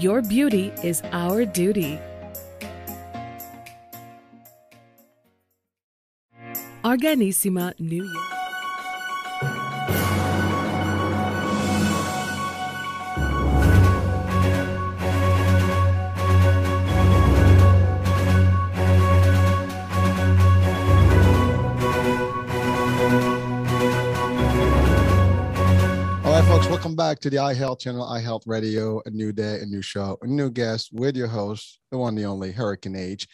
Your beauty is our duty. Arganissima, New York. Folks, welcome back to the iHealth channel, iHealth Radio, a new day, a new show, a new guest with your host, the one, the only Hurricane Age.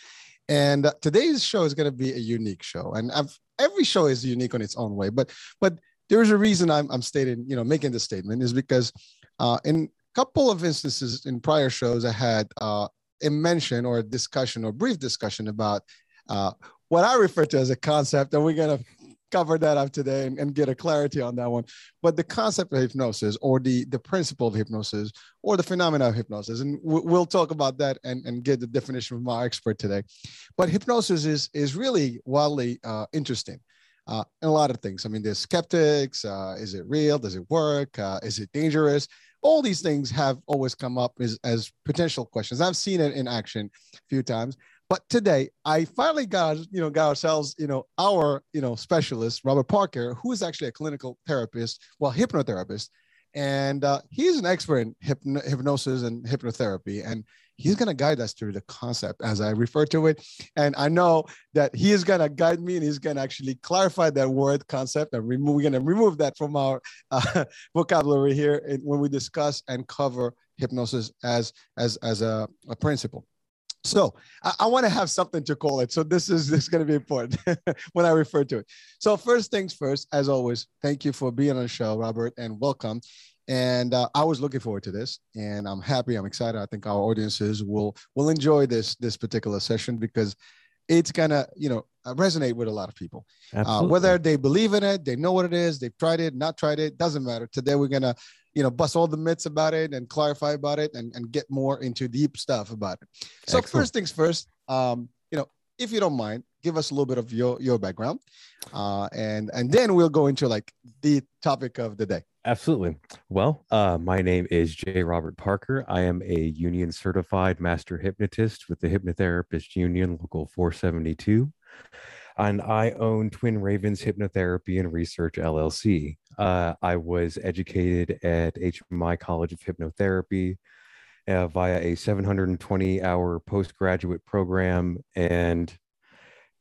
And uh, today's show is going to be a unique show. And I've, every show is unique on its own way, but but there's a reason I'm, I'm stating, you know, making this statement is because uh, in a couple of instances in prior shows, I had uh, a mention or a discussion or brief discussion about uh, what I refer to as a concept, and we're going to cover that up today and, and get a clarity on that one. But the concept of hypnosis or the, the principle of hypnosis or the phenomena of hypnosis, and w- we'll talk about that and, and get the definition from our expert today. But hypnosis is, is really wildly uh, interesting. Uh, in a lot of things. I mean, there's skeptics. Uh, is it real? Does it work? Uh, is it dangerous? All these things have always come up as, as potential questions. I've seen it in action a few times. But today, I finally got you know got ourselves you know our you know specialist Robert Parker, who is actually a clinical therapist, well hypnotherapist, and uh, he's an expert in hypno- hypnosis and hypnotherapy, and he's going to guide us through the concept as I refer to it. And I know that he is going to guide me, and he's going to actually clarify that word concept, and remove we're going to remove that from our uh, vocabulary here when we discuss and cover hypnosis as as as a, a principle. So I, I want to have something to call it. So this is this is going to be important when I refer to it. So first things first, as always, thank you for being on the show, Robert, and welcome. And uh, I was looking forward to this, and I'm happy. I'm excited. I think our audiences will will enjoy this this particular session because it's gonna you know resonate with a lot of people. Uh, whether they believe in it, they know what it is, they've tried it, not tried it, doesn't matter. Today we're gonna you know bust all the myths about it and clarify about it and, and get more into deep stuff about it so Excellent. first things first um you know if you don't mind give us a little bit of your your background uh and and then we'll go into like the topic of the day Absolutely. Well, uh, my name is J. Robert Parker. I am a union certified master hypnotist with the Hypnotherapist Union Local 472. And I own Twin Ravens Hypnotherapy and Research LLC. Uh, I was educated at HMI College of Hypnotherapy uh, via a 720 hour postgraduate program. And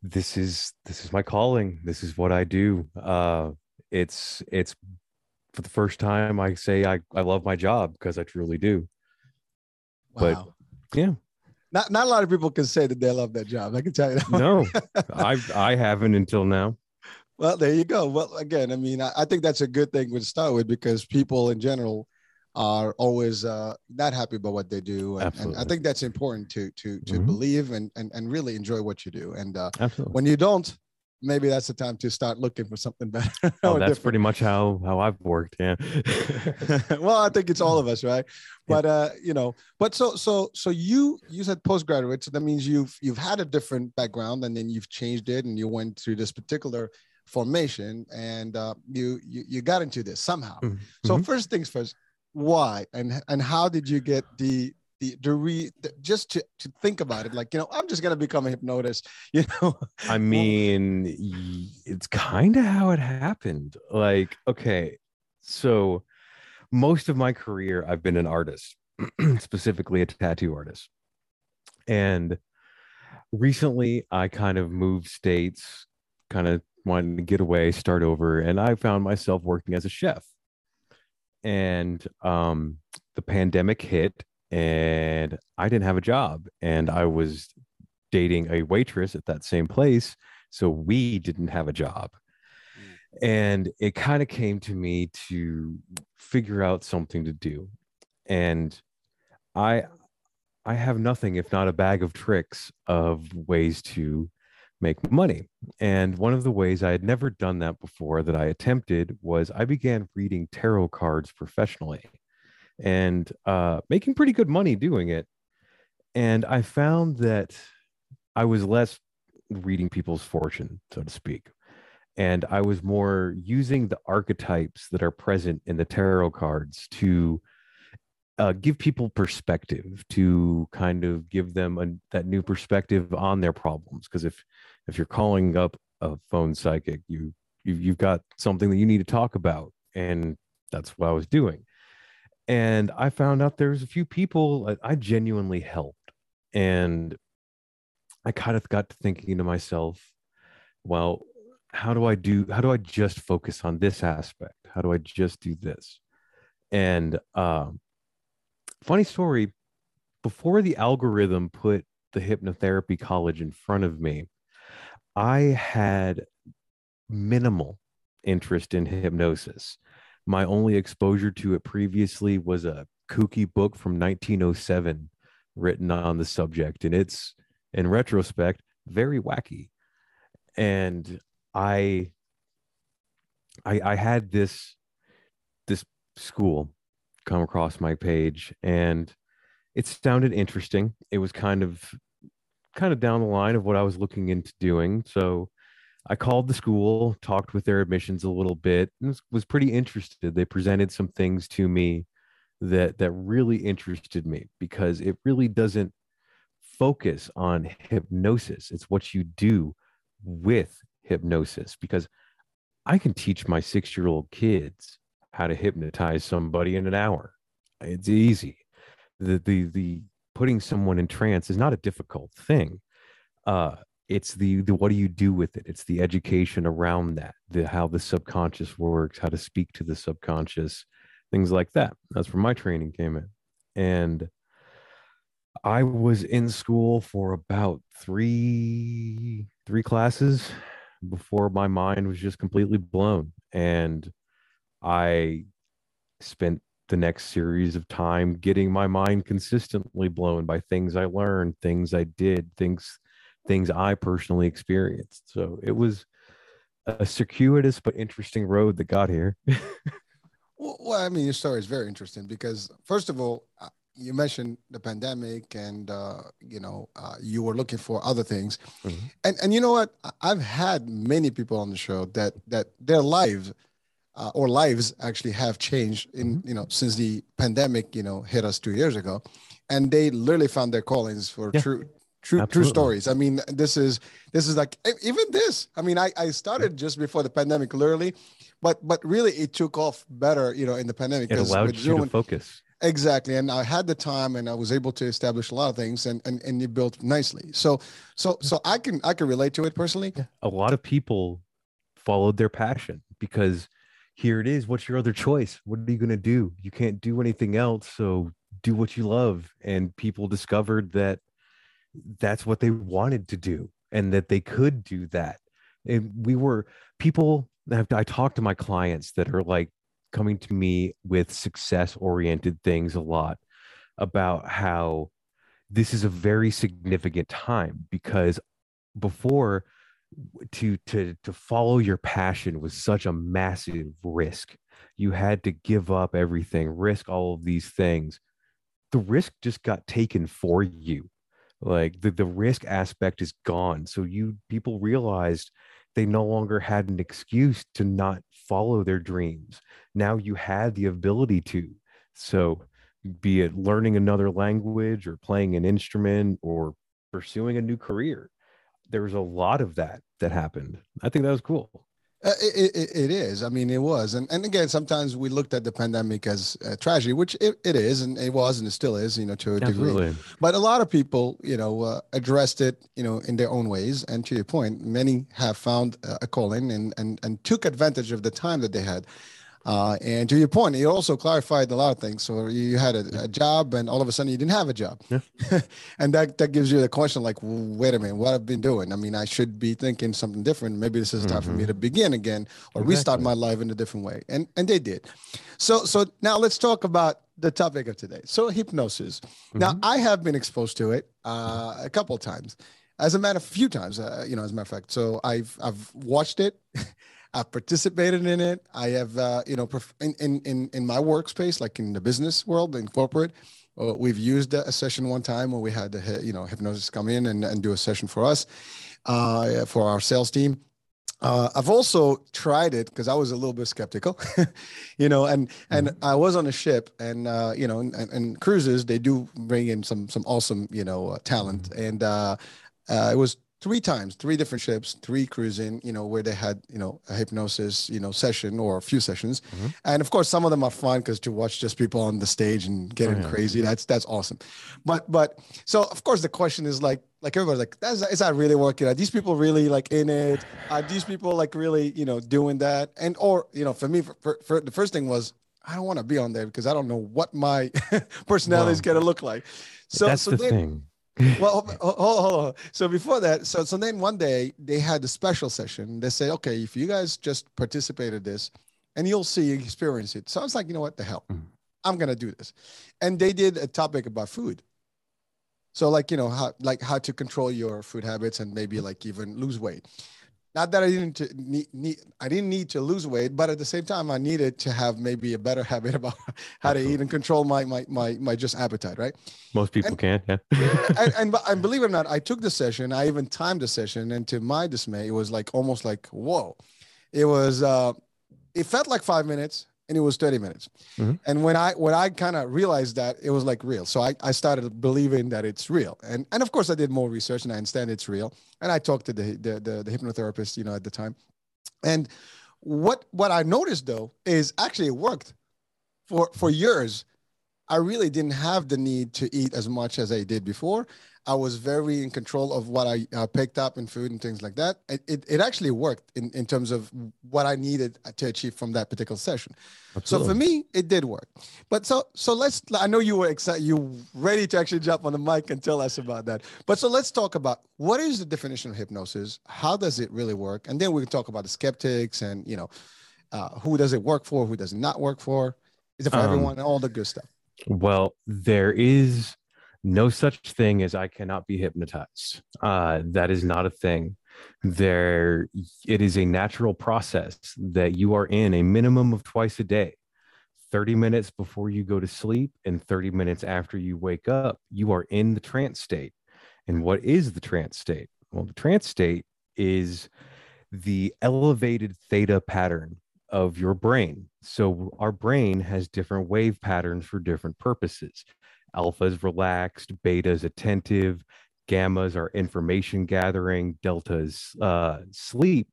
this is this is my calling. This is what I do. Uh, it's it's for the first time I say I, I love my job because I truly do. But- wow Yeah. Not not a lot of people can say that they love their job i can tell you that No, I I haven't until now. Well, there you go. Well, again, I mean, I, I think that's a good thing to start with because people in general are always uh, not happy about what they do, and, and I think that's important to to to Mhm. believe and, and and really enjoy what you do. And uh, when you don't, maybe that's the time to start looking for something better. Oh, that's different. pretty much how how I've worked. Yeah. well, I think it's all of us, right? But uh, you know, but so so so you you said postgraduate, so that means you've you've had a different background, and then you've changed it, and you went through this particular formation, and uh, you you you got into this somehow. Mhm. So Mhm. first things first, why and and how did you get the the the re the, just to to think about it? Like you know, I'm just gonna become a hypnotist. You know, I mean, it's kind of how it happened. Like, okay, so most of my career, I've been an artist, specifically a tattoo artist. And recently, I kind of moved states, kind of wanted to get away, start over, and I found myself working as a chef. And um, the pandemic hit, and I didn't have a job, and I was dating a waitress at that same place. So we didn't have a job. And it kind of came to me to figure out something to do. And I I have nothing if not a bag of tricks of ways to make money. And one of the ways I had never done that before that I attempted was I began reading tarot cards professionally and uh, making pretty good money doing it. And I found that I was less reading people's fortune, so to speak. And I was more using the archetypes that are present in the tarot cards to uh, give people perspective, to kind of give them a, that new perspective on their problems. Because if if you're calling up a phone psychic, you, you you've got something that you need to talk about, and that's what I was doing. And I found out there's a few people I, genuinely helped, and I kind of got to thinking to myself, well, how do I do? How do I just focus on this aspect? How do I just do this? And um, funny story, before the algorithm put the hypnotherapy college in front of me, I had minimal interest in hypnosis. My only exposure to it previously was a kooky book from 1907 written on the subject. And it's, in retrospect, very wacky. And I, I, I had this, this school come across my page and it sounded interesting. It was kind of kind of down the line of what I was looking into doing. So I called the school, talked with their admissions a little bit, and was, was pretty interested. They presented some things to me that that really interested me because it really doesn't focus on hypnosis. It's what you do with hypnosis because I can teach my 6-year-old kids how to hypnotize somebody in an hour. It's easy. The the the putting someone in trance is not a difficult thing. Uh, it's the the what do you do with it? It's the education around that, the how the subconscious works, how to speak to the subconscious, things like that. That's where my training came in, and I was in school for about three three classes before my mind was just completely blown, and I spent the next series of time getting my mind consistently blown by things I learned, things I did, things things I personally experienced. So it was a circuitous but interesting road that got here. well, I mean, your story is very interesting because first of all, uh, you mentioned the pandemic and uh, you know uh, you were looking for other things mm-hmm. and and you know what i've had many people on the show that that their lives uh, or lives actually have changed in mm-hmm. you know since the pandemic you know hit us two years ago and they literally found their callings for yeah. true true Absolutely. true stories i mean this is this is like even this i mean i i started just before the pandemic literally but but really it took off better you know in the pandemic it allowed you Zoom, to focus exactly and i had the time and i was able to establish a lot of things and and, and it built nicely so so so i can i can relate to it personally a lot of people followed their passion because here it is. What's your other choice? What are you going to do? You can't do anything else. So do what you love. And people discovered that that's what they wanted to do and that they could do that. And we were people I talk to my clients that are like coming to me with success oriented things a lot about how this is a very significant time because before to to to follow your passion was such a massive risk. You had to give up everything risk all of these things. The risk just got taken for you like the, the risk aspect is gone so you people realized they no longer had an excuse to not follow their dreams now you had the ability to so be it learning another language or playing an instrument or pursuing a new career there was a lot of that that happened. I think that was cool. Uh, it, it, it is. I mean, it was. And, and again, sometimes we looked at the pandemic as a tragedy, which it, it is, and it was, and it still is, you know, to a Absolutely. degree. But a lot of people, you know, uh, addressed it, you know, in their own ways. And to your point, many have found a calling and, and, and took advantage of the time that they had. Uh, and to your point, it also clarified a lot of things. So you had a, a job, and all of a sudden you didn't have a job, yeah. and that that gives you the question like, wait a minute, what I've been doing? I mean, I should be thinking something different. Maybe this is mm-hmm. time for me mm-hmm. to begin again or exactly. restart my life in a different way. And and they did. So so now let's talk about the topic of today. So hypnosis. Now, Mhm. I have been exposed to it uh, a couple of times. As a matter, of a few times, uh, you know, as a matter of fact. So I've I've watched it. I've participated in it. I have, uh, you know, in, in in in my workspace, like in the business world, in corporate, uh, we've used a session one time where we had the you know hypnosis come in and, and do a session for us, uh, for our sales team. Uh, I've also tried it because I was a little bit skeptical, you know, and and I was on a ship, and uh, you know, and, and cruises they do bring in some some awesome you know uh, talent, and uh, uh, it was three times, three different ships, three cruising, you know, where they had you know a hypnosis you know session or a few sessions, Mhm. and of course some of them are fun because to watch just people on the stage and getting yeah. crazy, that's that's awesome, but but so of course the question is like like everybody's like that's is that really working? Are these people really like in it? Are these people like really you know doing that? And or you know for me for, for, for the first thing was I don't want to be on there because I don't know what my personality is Well, going to look like. So That's so the then, thing. Well, hold, hold, on. So before that, so so then one day they had a special session. They say, okay, if you guys just participated this, and you'll see, experience it. So I was like, you know what, the hell, Mm. I'm gonna do this. And they did a topic about food. So like you know how like how to control your food habits and maybe like even lose weight. Not that I didn't to need, need I didn't need to lose weight, but at the same time I needed to have maybe a better habit about how to eat and control my my my my just appetite, right? Most people can't, yeah. and, and and believe it or not, I took the session. I even timed the session, and to my dismay, it was like almost like whoa. It was. uh It felt like five minutes, and it was thirty minutes. Mhm. And when I when I kind of realized that it was like real, so I I started believing that it's real. And and of course I did more research, and I understand it's real. And I talked to the the the, the hypnotherapist, you know, at the time. And what what I noticed though is actually it worked for for years. I really didn't have the need to eat as much as I did before. I was very in control of what I uh, picked up in food and things like that. It, it, it actually worked in, in terms of what I needed to achieve from that particular session. Absolutely. So for me, it did work. But so so let's. I know you were excited. You ready to actually jump on the mic and tell us about that. But so let's talk about what is the definition of hypnosis. How does it really work? And then we can talk about the skeptics and you know uh, who does it work for, who does it not work for. Is it for Um, everyone? All the good stuff. Well, there is no such thing as I cannot be hypnotized. Uh, that is not a thing. There, it is a natural process that you are in a minimum of twice a day. 30 minutes before you go to sleep and 30 minutes after you wake up, you are in the trance state. And what is the trance state? Well, the trance state is the elevated theta pattern of your brain. So our brain has different wave patterns for different purposes. Alpha is relaxed, beta is attentive, gammas are information gathering, delta is uh, sleep.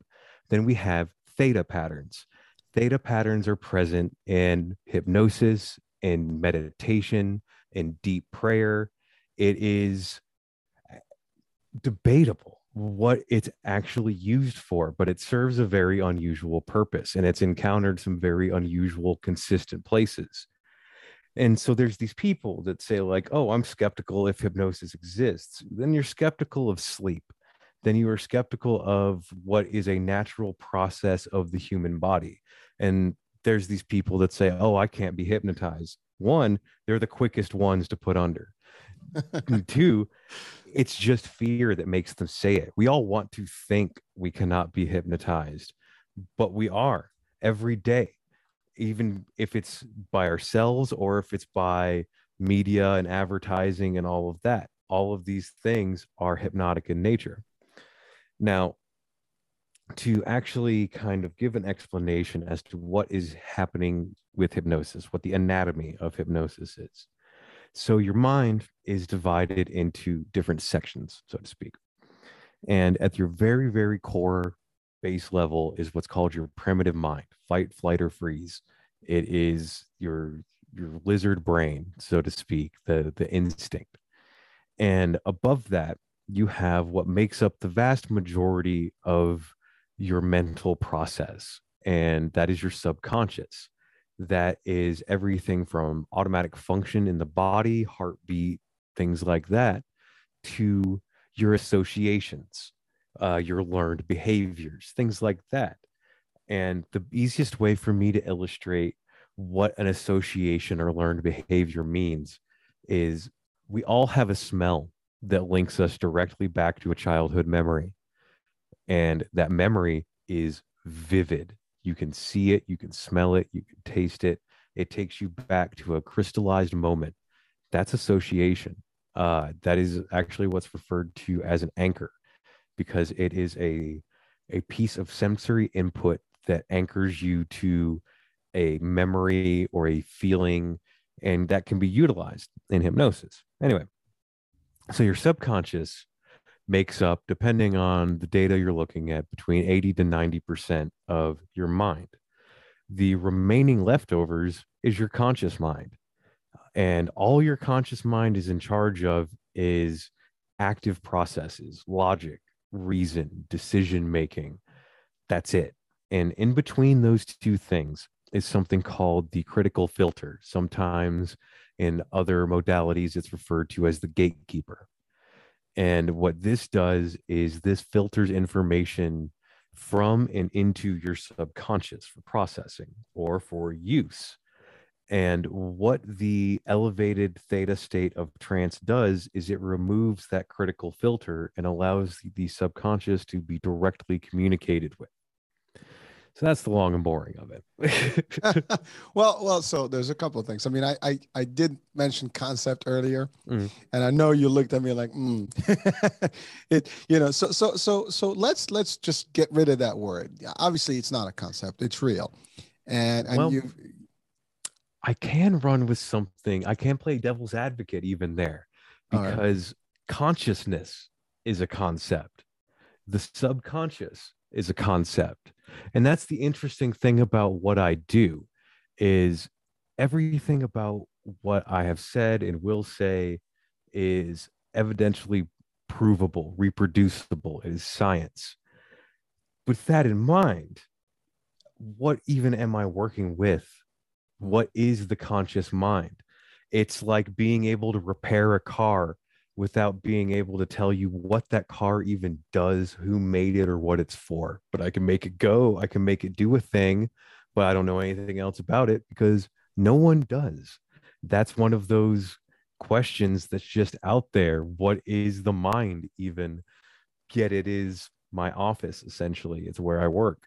Then we have theta patterns. Theta patterns are present in hypnosis, in meditation, in deep prayer. It is debatable what it's actually used for, but it serves a very unusual purpose and it's encountered some very unusual, consistent places. And so there's these people that say, like, oh, I'm skeptical if hypnosis exists. Then you're skeptical of sleep. Then you are skeptical of what is a natural process of the human body. And there's these people that say, oh, I can't be hypnotized. One, they're the quickest ones to put under. And two, it's just fear that makes them say it. We all want to think we cannot be hypnotized, but we are every day, even if it's by ourselves or if it's by media and advertising and all of that. All of these things are hypnotic in nature. Now, to actually kind of give an explanation as to what is happening with hypnosis, what the anatomy of hypnosis is. So your mind is divided into different sections, so to speak. And at your very, very core base level is what's called your primitive mind, fight, flight, or freeze. It is your your lizard brain, so to speak, the the instinct. And above that, you have what makes up the vast majority of your mental process, and that is your subconscious that is everything from automatic function in the body, heartbeat, things like that, to your associations, uh, your learned behaviors, things like that. And the easiest way for me to illustrate what an association or learned behavior means is we all have a smell that links us directly back to a childhood memory. And that memory is vivid. You can see it, you can smell it, you can taste it. It takes you back to a crystallized moment. That's association. Uh, that is actually what's referred to as an anchor because it is a a piece of sensory input that anchors you to a memory or a feeling and that can be utilized in hypnosis. Anyway so your subconscious makes up depending on the data you're looking at between 80 to 90% of your mind. The remaining leftovers is your conscious mind. And all your conscious mind is in charge of is active processes logic reason decision making that's it and in between those two things is something called the critical filter. Sometimes in other modalities, it's referred to as the gatekeeper. And what this does is this filters information from and into your subconscious for processing or for use. And what the elevated theta state of trance does is it removes that critical filter and allows the subconscious to be directly communicated with. So that's the long and boring of it. well, well, so there's a couple of things. I mean, I I, I did mention concept earlier, mm. and I know you looked at me like, mm. it, you know. So so so so let's let's just get rid of that word. Obviously, it's not a concept; it's real, and and well, you. I can run with something. I can play devil's advocate even there, because right. consciousness is a concept. The subconscious is a concept and that's the interesting thing about what i do is everything about what i have said and will say is evidentially provable reproducible it is science with that in mind what even am i working with what is the conscious mind it's like being able to repair a car without being able to tell you what that car even does, who made it, or what it's for. But I can make it go, I can make it do a thing, but I don't know anything else about it because no one does. That's one of those questions that's just out there. What is the mind even? Yet it is my office, essentially. It's where I work.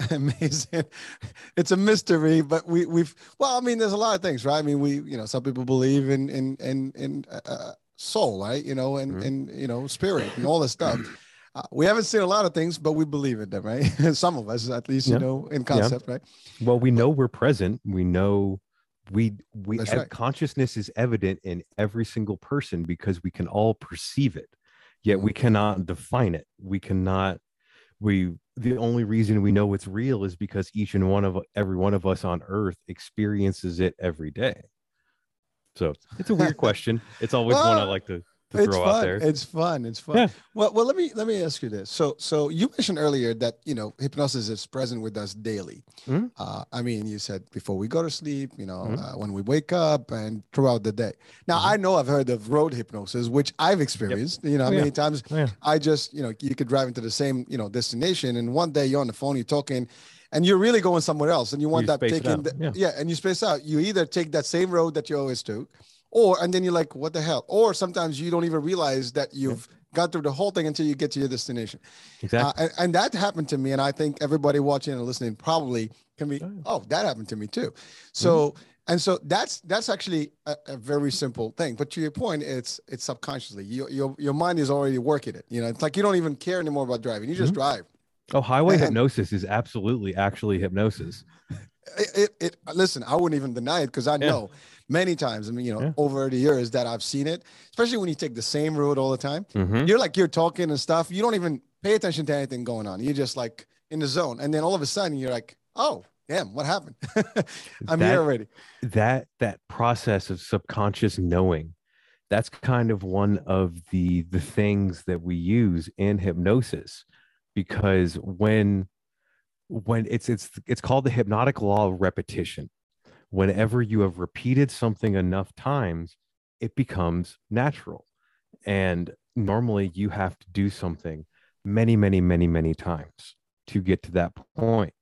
amazing it's a mystery but we we've well i mean there's a lot of things right i mean we you know some people believe in in in in uh, soul, right? You know, and mm-hmm. and you know, spirit and all this stuff. Uh, we haven't seen a lot of things, but we believe in them, right? Some of us, at least, you know, in concept, right? Well, we know we're present. We know we we right. consciousness is evident in every single person because we can all perceive it, yet we mm-hmm. cannot define it. We cannot. We the only reason we know it's real is because each and one of every one of us on Earth experiences it every day. So it's a weird question. It's always one I like to, out there. It's fun. It's fun. Yeah. Well, well, let me let me ask you this. So, so you mentioned earlier that you know hypnosis is present with us daily. Mm-hmm. Uh, I mean, you said before we go to sleep, you know, mm-hmm. uh, when we wake up, and throughout the day. Now, mm-hmm. I know I've heard of road hypnosis, which I've experienced. Yep. You know, oh, many yeah. times oh, yeah. I just you know you could drive into the same you know destination, and one day you're on the phone, you're talking and you're really going somewhere else and you want you that taking yeah. yeah. and you space out you either take that same road that you always took or and then you're like what the hell? Or sometimes you don't even realize that you've got through the whole thing until you get to your destination. Exactly. uh, and, and, that happened to me and i think everybody watching and listening probably can be oh, oh that happened to me too. So mm-hmm. and so that's that's actually a, a, very simple thing. But to your point it's it's subconsciously your, your your mind is already working it you know? It's like you don't even care anymore about driving. You just mm-hmm. drive. Oh, highway and, hypnosis is absolutely actually hypnosis. It, it, it listen, I wouldn't even deny it because I know many times. I mean, you know, yeah. over the years that I've seen it, especially when you take the same road all the time. Mm-hmm. You're like you're talking and stuff. You don't even pay attention to anything going on. You're just like in the zone, and then all of a sudden you're like, oh. Damn, what happened? I'm that, here already. That that process of subconscious knowing that's kind of one of the the things that we use in hypnosis because when when it's it's it's called the hypnotic law of repetition whenever you have repeated something enough times it becomes natural and normally you have to do something many many many many times to get to that point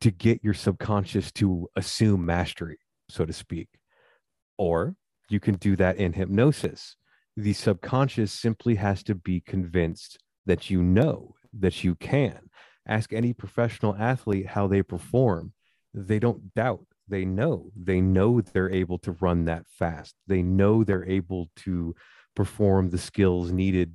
to get your subconscious to assume mastery, so to speak. Or you can do that in hypnosis. The subconscious simply has to be convinced that you know that you can. Ask any professional athlete how they perform. They don't doubt. They know. They know they're able to run that fast. They know they're able to perform the skills needed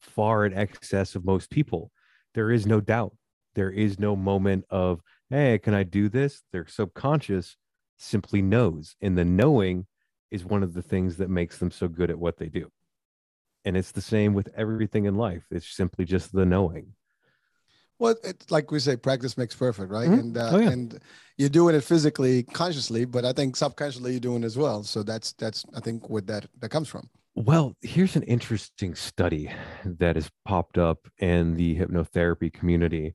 far in excess of most people. There is no doubt. There is no moment of, hey, can I do this? Their subconscious simply knows. And the knowing is one of the things that makes them so good at what they do. And it's the same with everything in life. It's simply just the knowing. Well, it's like we say, practice makes perfect, right? Mhm. And uh, Oh, yeah. and you're doing it physically, consciously, but I think subconsciously you're doing it as well. So that's that's I think what that that comes from. Well, here's an interesting study that has popped up in the hypnotherapy community.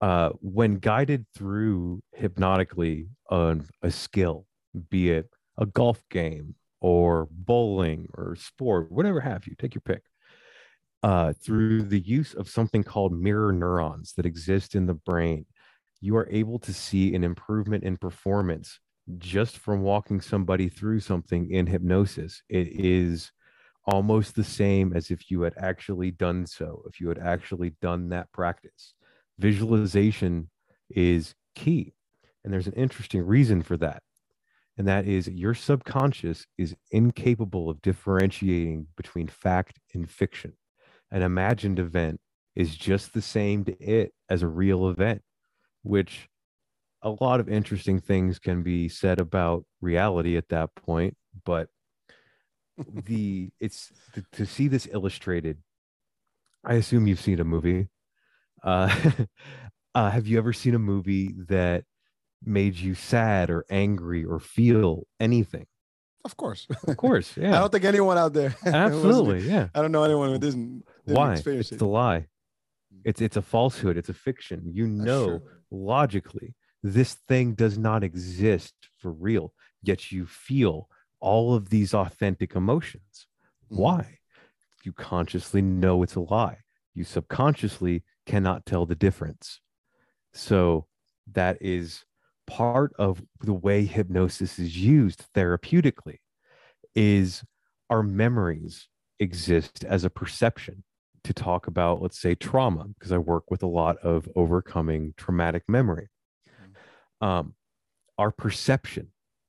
Uh, when guided through hypnotically on a skill, be it a golf game or bowling or sport, whatever have you, take your pick, uh, through the use of something called mirror neurons that exist in the brain, you are able to see an improvement in performance just from walking somebody through something in hypnosis. It is almost the same as if you had actually done so, if you had actually done that practice. Visualization is key. And there's an interesting reason for that. And that is your subconscious is incapable of differentiating between fact and fiction. An imagined event is just the same to it as a real event, which a lot of interesting things can be said about reality at that point. But the it's to, to see this illustrated i assume you've seen a movie uh, uh have you ever seen a movie that made you sad or angry or feel anything Of course. of course Yeah. I don't think anyone out there. absolutely yeah I don't know anyone who doesn't. Why? It's it. the lie. It's it's a falsehood. It's a fiction. You know logically this thing does not exist for real yet you feel all of these authentic emotions. Mhm. why? You consciously know it's a lie. You subconsciously cannot tell the difference. So that is part of the way hypnosis is used therapeutically is our memories exist as a perception to talk about let's say trauma because i work with a lot of overcoming traumatic memory. Um, our perception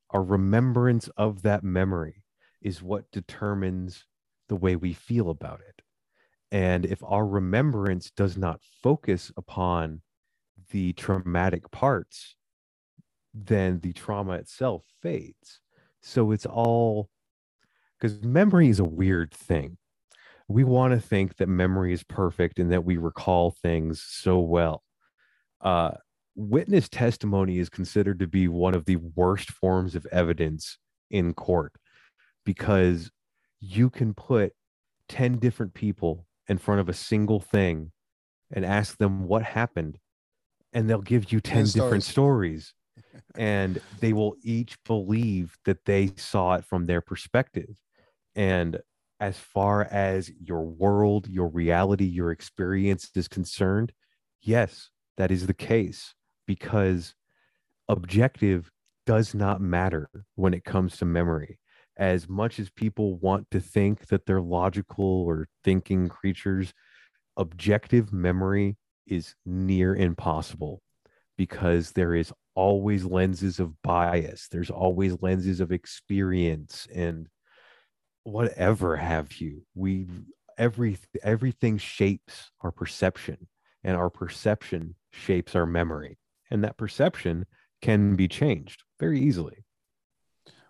our remembrance of that memory is what determines the way we feel about it. And if our remembrance does not focus upon the traumatic parts then the trauma itself fades. So it's all because memory is a weird thing we want to think that memory is perfect and that we recall things so well. Uh, witness testimony is considered to be one of the worst forms of evidence in court because you can put 10 different people in front of a single thing and ask them what happened, and they'll give you 10 different stories. and they will each believe that they saw it from their perspective. And as far as your world, your reality, your experience is concerned, yes, that is the case because objective does not matter when it comes to memory. As much as people want to think that they're logical or thinking creatures, objective memory is near impossible because there is always lenses of bias, there's always lenses of experience and whatever have you we every everything shapes our perception and our perception shapes our memory and that perception can be changed very easily.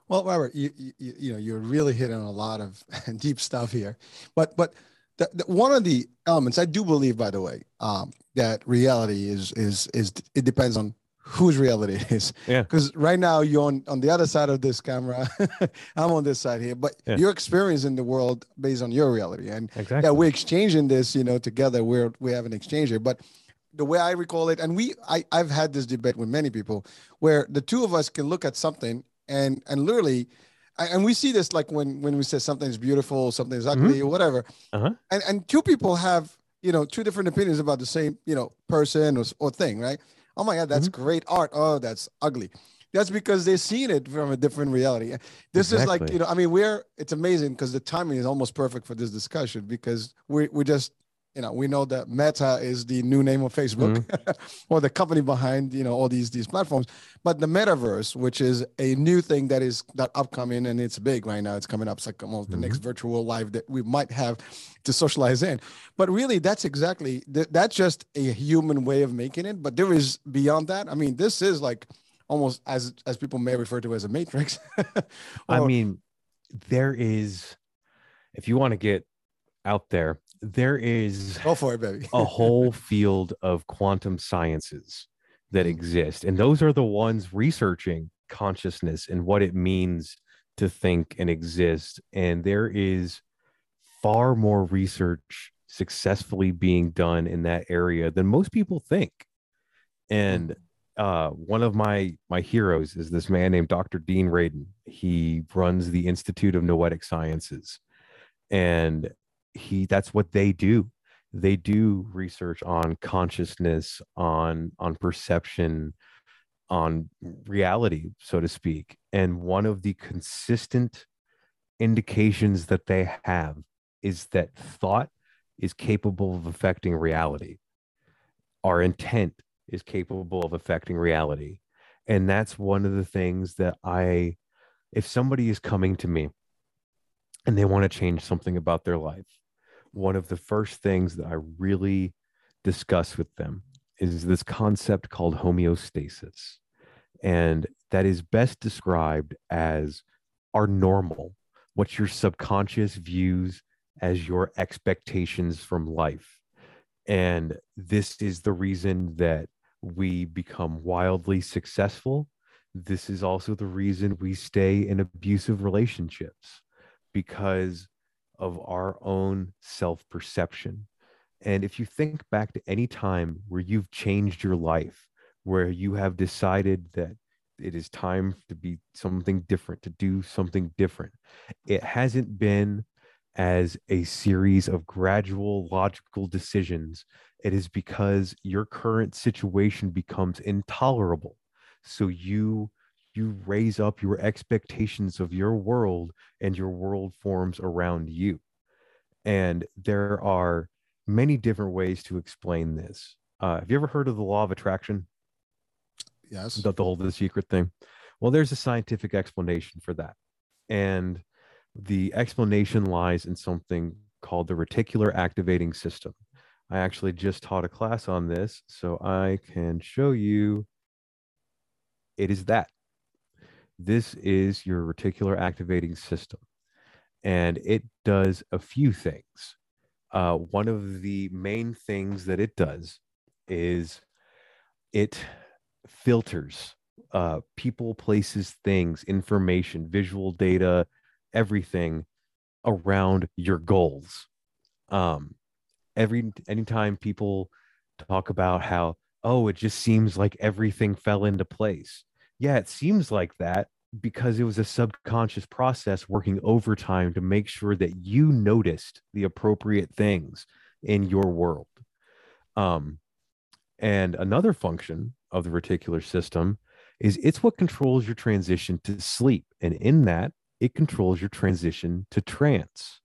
Well, Robert, you, you you know you're really hitting a lot of deep stuff here, but but the, the, one of the elements I do believe, by the way, um, that reality is is is it depends on whose reality it is. Yeah. Because right now you're on on the other side of this camera, I'm on this side here, but Yeah. you're experiencing the world based on your reality, and exactly yeah, we're exchanging this, you know, together. We're we have an exchange here, but the way I recall it, and we I I've had this debate with many people where the two of us can look at something and and literally and we see this like when when we say something's beautiful something's ugly or whatever Uh-huh. and and two people have you know two different opinions about the same you know person or, or thing right oh my god that's Mm-hmm. great art. Oh that's ugly. That's because they've seen it from a different reality. This is like you know i mean we're it's amazing because the timing is almost perfect for this discussion because we we just you know we know that meta is the new name of facebook mm-hmm. or the company behind you know all these these platforms. But the metaverse which is a new thing that is that upcoming and it's big right now it's coming up it's like almost the next mm-hmm. virtual life that we might have to socialize in. But really that's exactly th- that's just a human way of making it. But there is beyond that i mean this is like almost as as people may refer to as a matrix. I mean, there is, if you want to get out there, there is go for it baby a whole field of quantum sciences that Mhm. exist. And those are the ones researching consciousness and what it means to think and exist. And there is far more research successfully being done in that area than most people think. And uh, one of my my heroes is this man named Dr. Dean Radin. He runs the Institute of Noetic Sciences, and he that's what they do. They do research on consciousness, on on perception, on reality, so to speak. And one of the consistent indications that they have is that thought is capable of affecting reality. Our intent is capable of affecting reality. And that's one of the things that I, if somebody is coming to me and they want to change something about their life, one of the first things that I really discuss with them is this concept called homeostasis. And that is best described as our normal, what your subconscious views as your expectations from life. And this is the reason that we become wildly successful. This is also the reason we stay in abusive relationships because of our own self perception. And if you think back to any time where you've changed your life, where you have decided that it is time to be something different, to do something different, it hasn't been as a series of gradual logical decisions it is because your current situation becomes intolerable so you you raise up your expectations of your world and your world forms around you. And there are many different ways to explain this. Uh, have you ever heard of the law of attraction? Yes. The, the whole the secret thing? Well there's a scientific explanation for that. And the explanation lies in something called the reticular activating system. I actually just taught a class on this so i can show you. It is that this is your reticular activating system and it does a few things uh, one of the main things that it does is it filters uh, people, places, things, information, visual data, everything around your goals. Um, every anytime people talk about how, oh, it just seems like everything fell into place. Yeah, it seems like that because it was a subconscious process working overtime to make sure that you noticed the appropriate things in your world. Um, and another function of the reticular system is it's what controls your transition to sleep. And in that, it controls your transition to trance.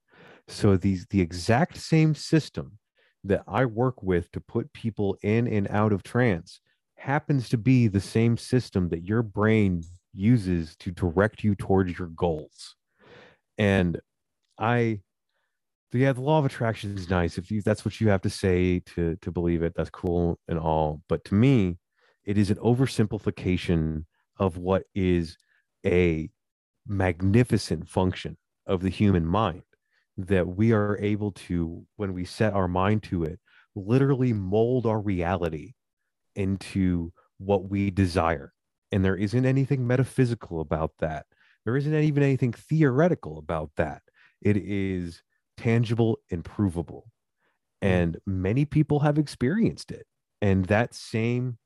So these the exact same system that I work with to put people in and out of trance happens to be the same system that your brain uses to direct you towards your goals. And I yeah, the law of attraction is nice. If you that's what you have to say to to believe it, that's cool and all. But to me, it is an oversimplification of what is a magnificent function of the human mind that we are able to, when we set our mind to it, literally mold our reality into what we desire. And there isn't anything metaphysical about that. There isn't even anything theoretical about that. It is tangible and provable. Hmm. And many people have experienced it. And that same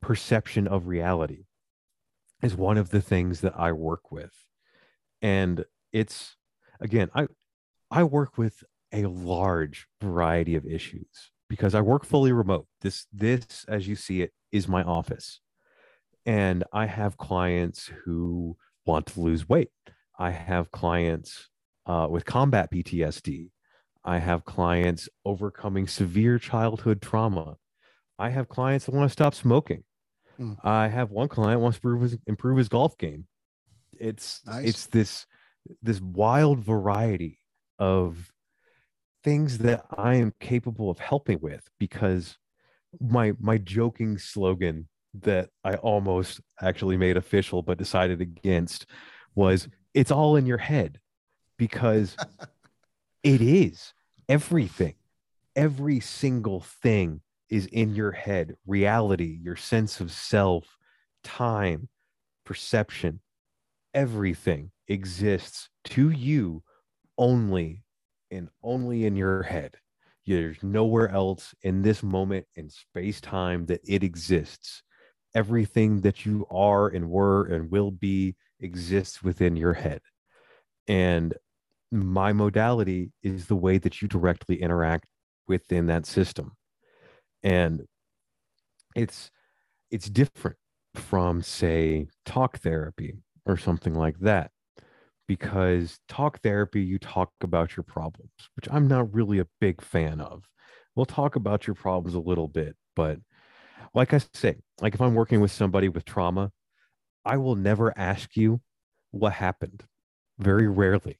perception of reality is one of the things that I work with. And it's again, I I work with a large variety of issues. Because I work fully remote. This this as you see it is my office. And I have clients who want to lose weight. I have clients uh, with combat PTSD. I have clients overcoming severe childhood trauma. I have clients that want to stop smoking. Mm. I have one client wants to improve his, improve his golf game. It's Nice. it's this this wild variety of things that I am capable of helping with because my my joking slogan that I almost actually made official but decided against was it's all in your head because it is. Everything every single thing is in your head. Reality your sense of self time perception everything exists to you only and only in your head. There's nowhere else in this moment in space time that it exists. Everything that you are and were and will be exists within your head. And my modality is the way that you directly interact within that system. And it's it's different from say talk therapy or something like that because talk therapy you talk about your problems which i'm not really a big fan of. We'll talk about your problems a little bit but like i say like if i'm working with somebody with trauma i will never ask you what happened very rarely.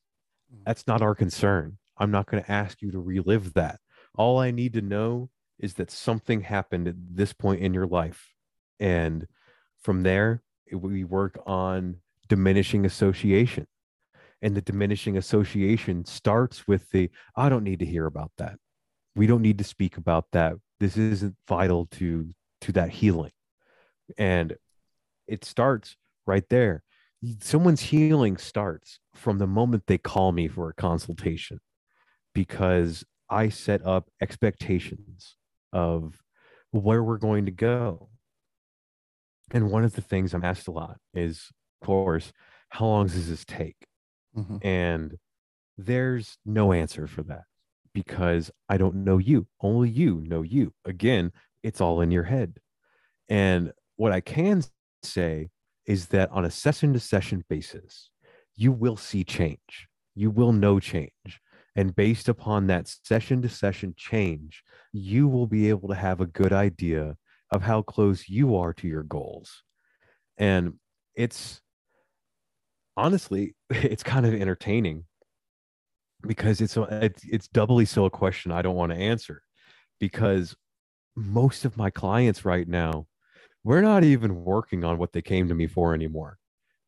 Mm. That's not our concern. I'm not going to ask you to relive that. All i need to know is that something happened at this point in your life and from there we work on diminishing association and the diminishing association starts with the i don't need to hear about that. We don't need to speak about that. This isn't vital to to that healing. And it starts right there. Someone's healing starts from the moment they call me for a consultation because i set up expectations of where we're going to go. And one of the things i'm asked a lot is of course how long does this take Mhm. and there's no answer for that because I don't know you. Only you know you. Again, it's all in your head. And what I can say is that on a session to session basis, you will see change. You will know change. And based upon that session to session change, you will be able to have a good idea of how close you are to your goals. And it's honestly, it's kind of entertaining because it's it's it's doubly so a question I don't want to answer because most of my clients right now we're not even working on what they came to me for anymore.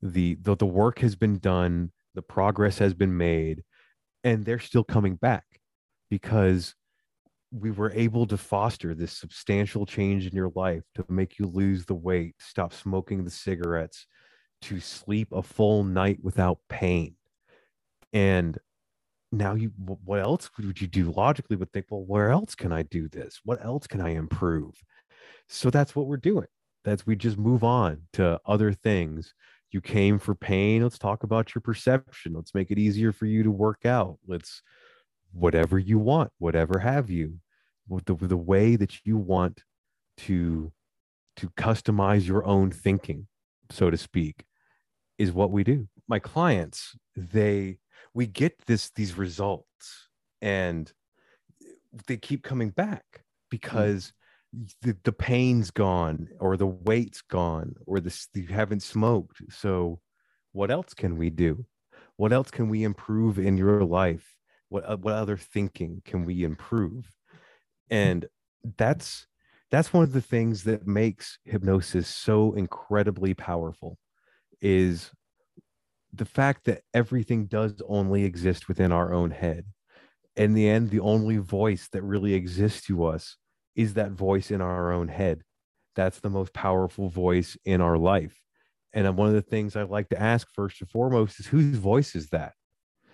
The the, the work has been done, the progress has been made and they're still coming back because we were able to foster this substantial change in your life to make you lose the weight, stop smoking the cigarettes, to sleep a full night without pain. And now you what else would you do logically would think well where else can i do this? What else can i improve? So that's what we're doing. That's we just move on to other things. You came for pain. Let's talk about your perception. Let's make it easier for you to work out. Let's whatever you want whatever have you the, the way that you want to to customize your own thinking so to speak is what we do. My clients they we get this these results and they keep coming back because the, the pain's gone or the weight's gone or this you haven't smoked. So what else can we do? What else can we improve in your life? What uh, what other thinking can we improve? And that's that's one of the things that makes hypnosis so incredibly powerful is the fact that everything does only exist within our own head. In the end, the only voice that really exists to us is that voice in our own head. That's the most powerful voice in our life. And uh, one of the things I like to ask first and foremost is whose voice is that?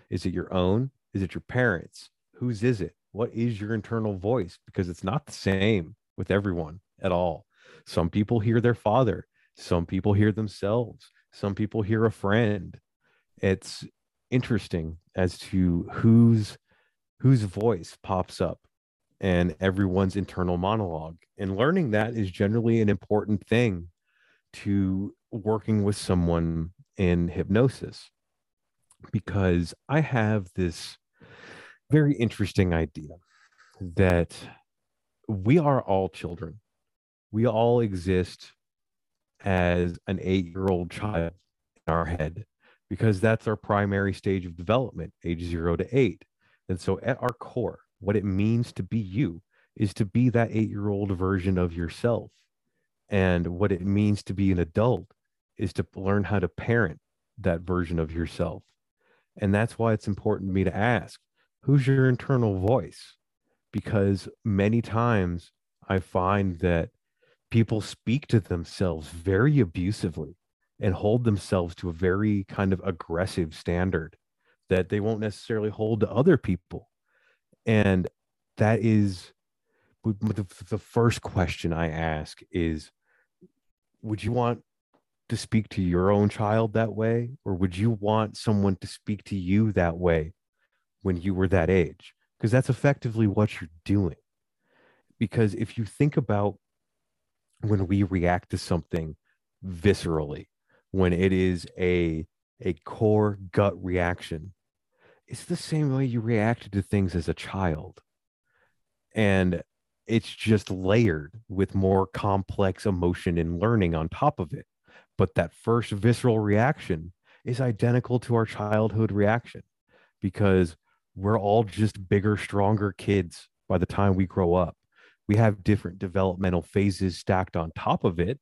Is it your own? Is it your parents? Whose is it? What is your internal voice? Because it's not the same with everyone at all. Some people hear their father, some people hear themselves, some people hear a friend, it's interesting as to whose whose voice pops up and everyone's internal monologue. And learning that is generally an important thing to working with someone in hypnosis because I have this very interesting idea that we are all children. We all exist as an eight year old child in our head because that's our primary stage of development, age zero to eight. And so, at our core, what it means to be you is to be that eight year old version of yourself. And what it means to be an adult is to learn how to parent that version of yourself. And that's why it's important to me to ask who's your internal voice? Because many times I find that people speak to themselves very abusively and hold themselves to a very kind of aggressive standard that they won't necessarily hold to other people. And that is the first question I ask is Would you want to speak to your own child that way? Or would you want someone to speak to you that way when you were that age? Because that's effectively what you're doing. Because if you think about when we react to something viscerally, when it is a a core gut reaction, it's the same way you reacted to things as a child. And it's just layered with more complex emotion and learning on top of it. But that first visceral reaction is identical to our childhood reaction because we're all just bigger, stronger kids by the time we grow up. We have different developmental phases stacked on top of it,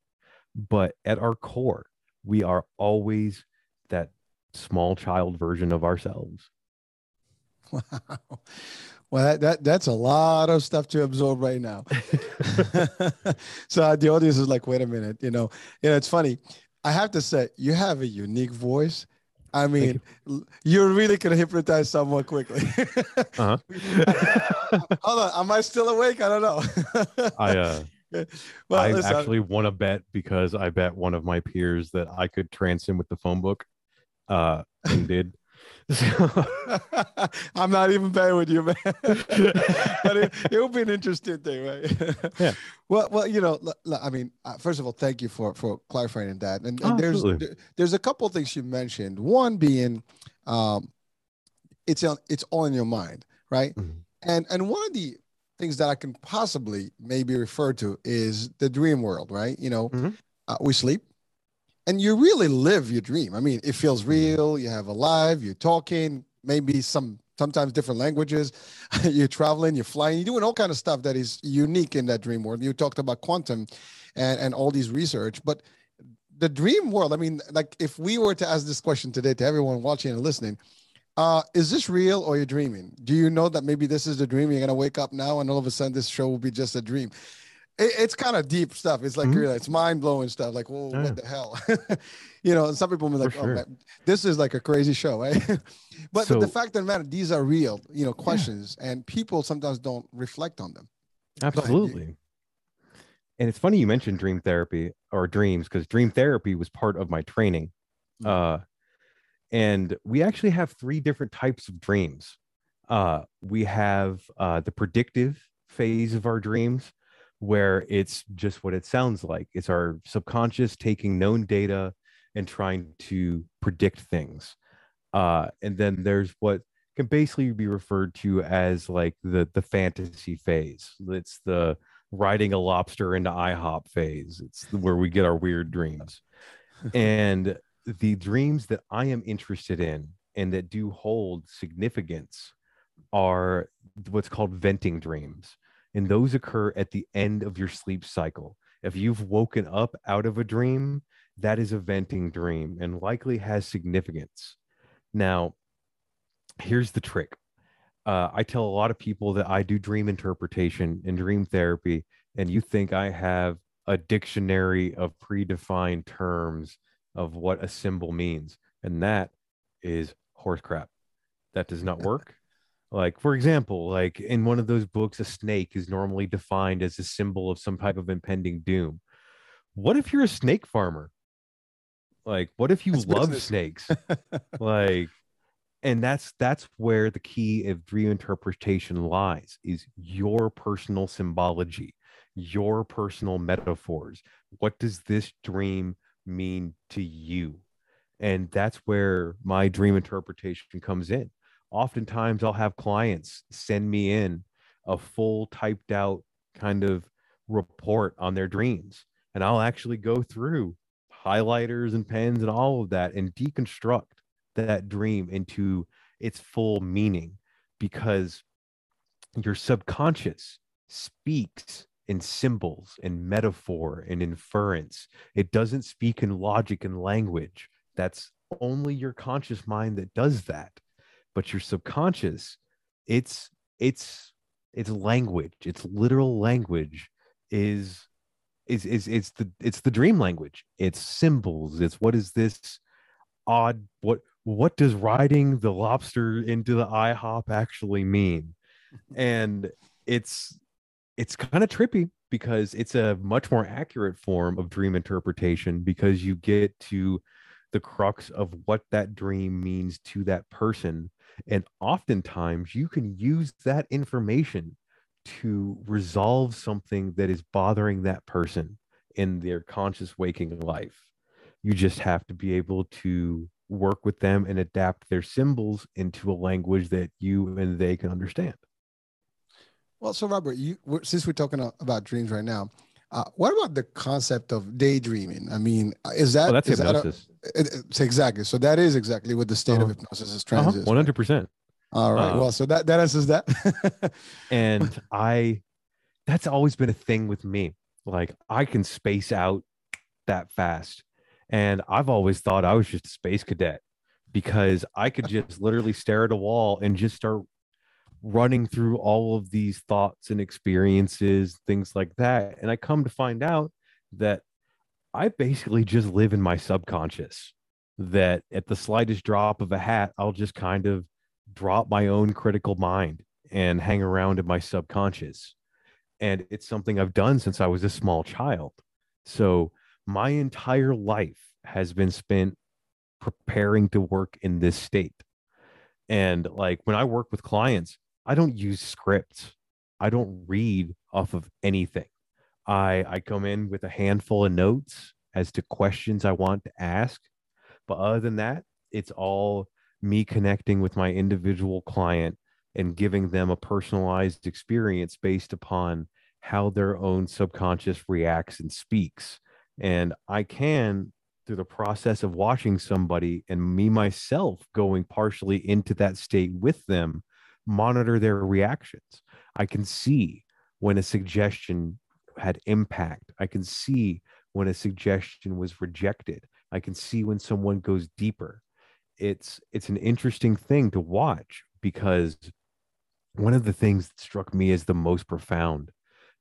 but at our core, we are always that small child version of ourselves. Wow. Well, that, that that's a lot of stuff to absorb right now. so uh, the audience is like, wait a minute, you know, you know, it's funny. I have to say, you have a unique voice. I mean, you. you're really gonna hypnotize someone quickly. uh-huh. Hold on, am I still awake? I don't know. I uh, well, I listen, actually won a bet because I bet one of my peers that I could trance him with the phone book, uh, and did. I'm not even paying with you, man. but it, it will be an interesting thing, right? yeah. Well, well, you know, I mean, uh, first of all, thank you for for clarifying that. And, and oh, there's absolutely. there's a couple of things you mentioned. One being, um, it's on it's all in your mind, right? Mm-hmm. And and one of the things that I can possibly maybe refer to is the dream world, right? You know, mm-hmm. uh, we sleep, and you really live your dream. I mean, it feels mm-hmm. real. You have a live, you're talking, maybe some sometimes different languages. you're traveling, you're flying, you're doing all kind of stuff that is unique in that dream world. You talked about quantum and, and all these research, but the dream world, I mean, like if we were to ask this question today to everyone watching and listening, uh, is this real or you're dreaming? Do you know that maybe this is the dream? You're gonna wake up now and all of a sudden this show will be just a dream it, it's kind of deep stuff. It's like mm-hmm. it's mind blowing stuff. Like, well, yeah. what the hell? you know, some people be like, oh, man, this is like a crazy show, right? but so, the fact that matter, these are real, you know, questions, yeah. and people sometimes don't reflect on them. Absolutely. And it's funny you mentioned dream therapy or dreams because dream therapy was part of my training. Mm-hmm. Uh, and we actually have three different types of dreams. Uh, we have uh, the predictive phase of our dreams, where it's just what it sounds like. It's our subconscious taking known data and trying to predict things. Uh, and then there's what can basically be referred to as like the the fantasy phase. It's the riding a lobster into IHOP phase. It's where we get our weird dreams. and the dreams that I am interested in and that do hold significance are what's called venting dreams and those occur at the end of your sleep cycle. If you've woken up out of a dream, that is a venting dream and likely has significance. Now, here's the trick. Uh, I tell a lot of people that I do dream interpretation and dream therapy, and you think I have a dictionary of predefined terms of what a symbol means, and that is horse crap. That does not work. Like, for example, like in one of those books, a snake is normally defined as a symbol of some type of impending doom. What if you're a snake farmer? Like, what if you That's love business. snakes? like, and that's that's where the key of dream interpretation lies is your personal symbology your personal metaphors what does this dream mean to you. And that's where my dream interpretation comes in. Oftentimes i'll have clients send me in a full typed out kind of report on their dreams. And i'll actually go through highlighters and pens and all of that and deconstruct that dream into its full meaning because your subconscious speaks in symbols and metaphor and inference. It doesn't speak in logic and language. That's only your conscious mind that does that. But your subconscious, it's it's it's language. It's literal language is is is it's the it's the dream language. It's symbols. It's what is this odd what what does riding the lobster into the IHOP actually mean? and it's it's kind of trippy because it's a much more accurate form of dream interpretation because you get to the crux of what that dream means to that person and oftentimes you can use that information to resolve something that is bothering that person in their conscious waking life you just have to be able to work with them and adapt their symbols into a language that you and they can understand. Well, so Robert, you since we're talking about dreams right now, uh, what about the concept of daydreaming? I mean, uh, is that oh, that's is hypnosis? That a, it's exactly. So that is exactly what the state uh-huh. of hypnosis is. Uh-huh. One hundred percent. All right. Uh, well, so that that answers that. and I, that's always been a thing with me. Like I can space out that fast and I've always thought I was just a space cadet because I could just literally stare at a wall and just start running through all of these thoughts and experiences, things like that. And I come to find out that I basically just live in my subconscious, that at the slightest drop of a hat, I'll just kind of drop my own critical mind and hang around in my subconscious. And it's something I've done since I was a small child. So my entire life has been spent preparing to work in this state. And like when I work with clients, I don't use scripts. I don't read off of anything. I I come in with a handful of notes as to questions I want to ask. But other than that, it's all me connecting with my individual client and giving them a personalized experience based upon how their own subconscious reacts and speaks and i can through the process of watching somebody and me myself going partially into that state with them monitor their reactions i can see when a suggestion had impact i can see when a suggestion was rejected i can see when someone goes deeper it's it's an interesting thing to watch because one of the things that struck me as the most profound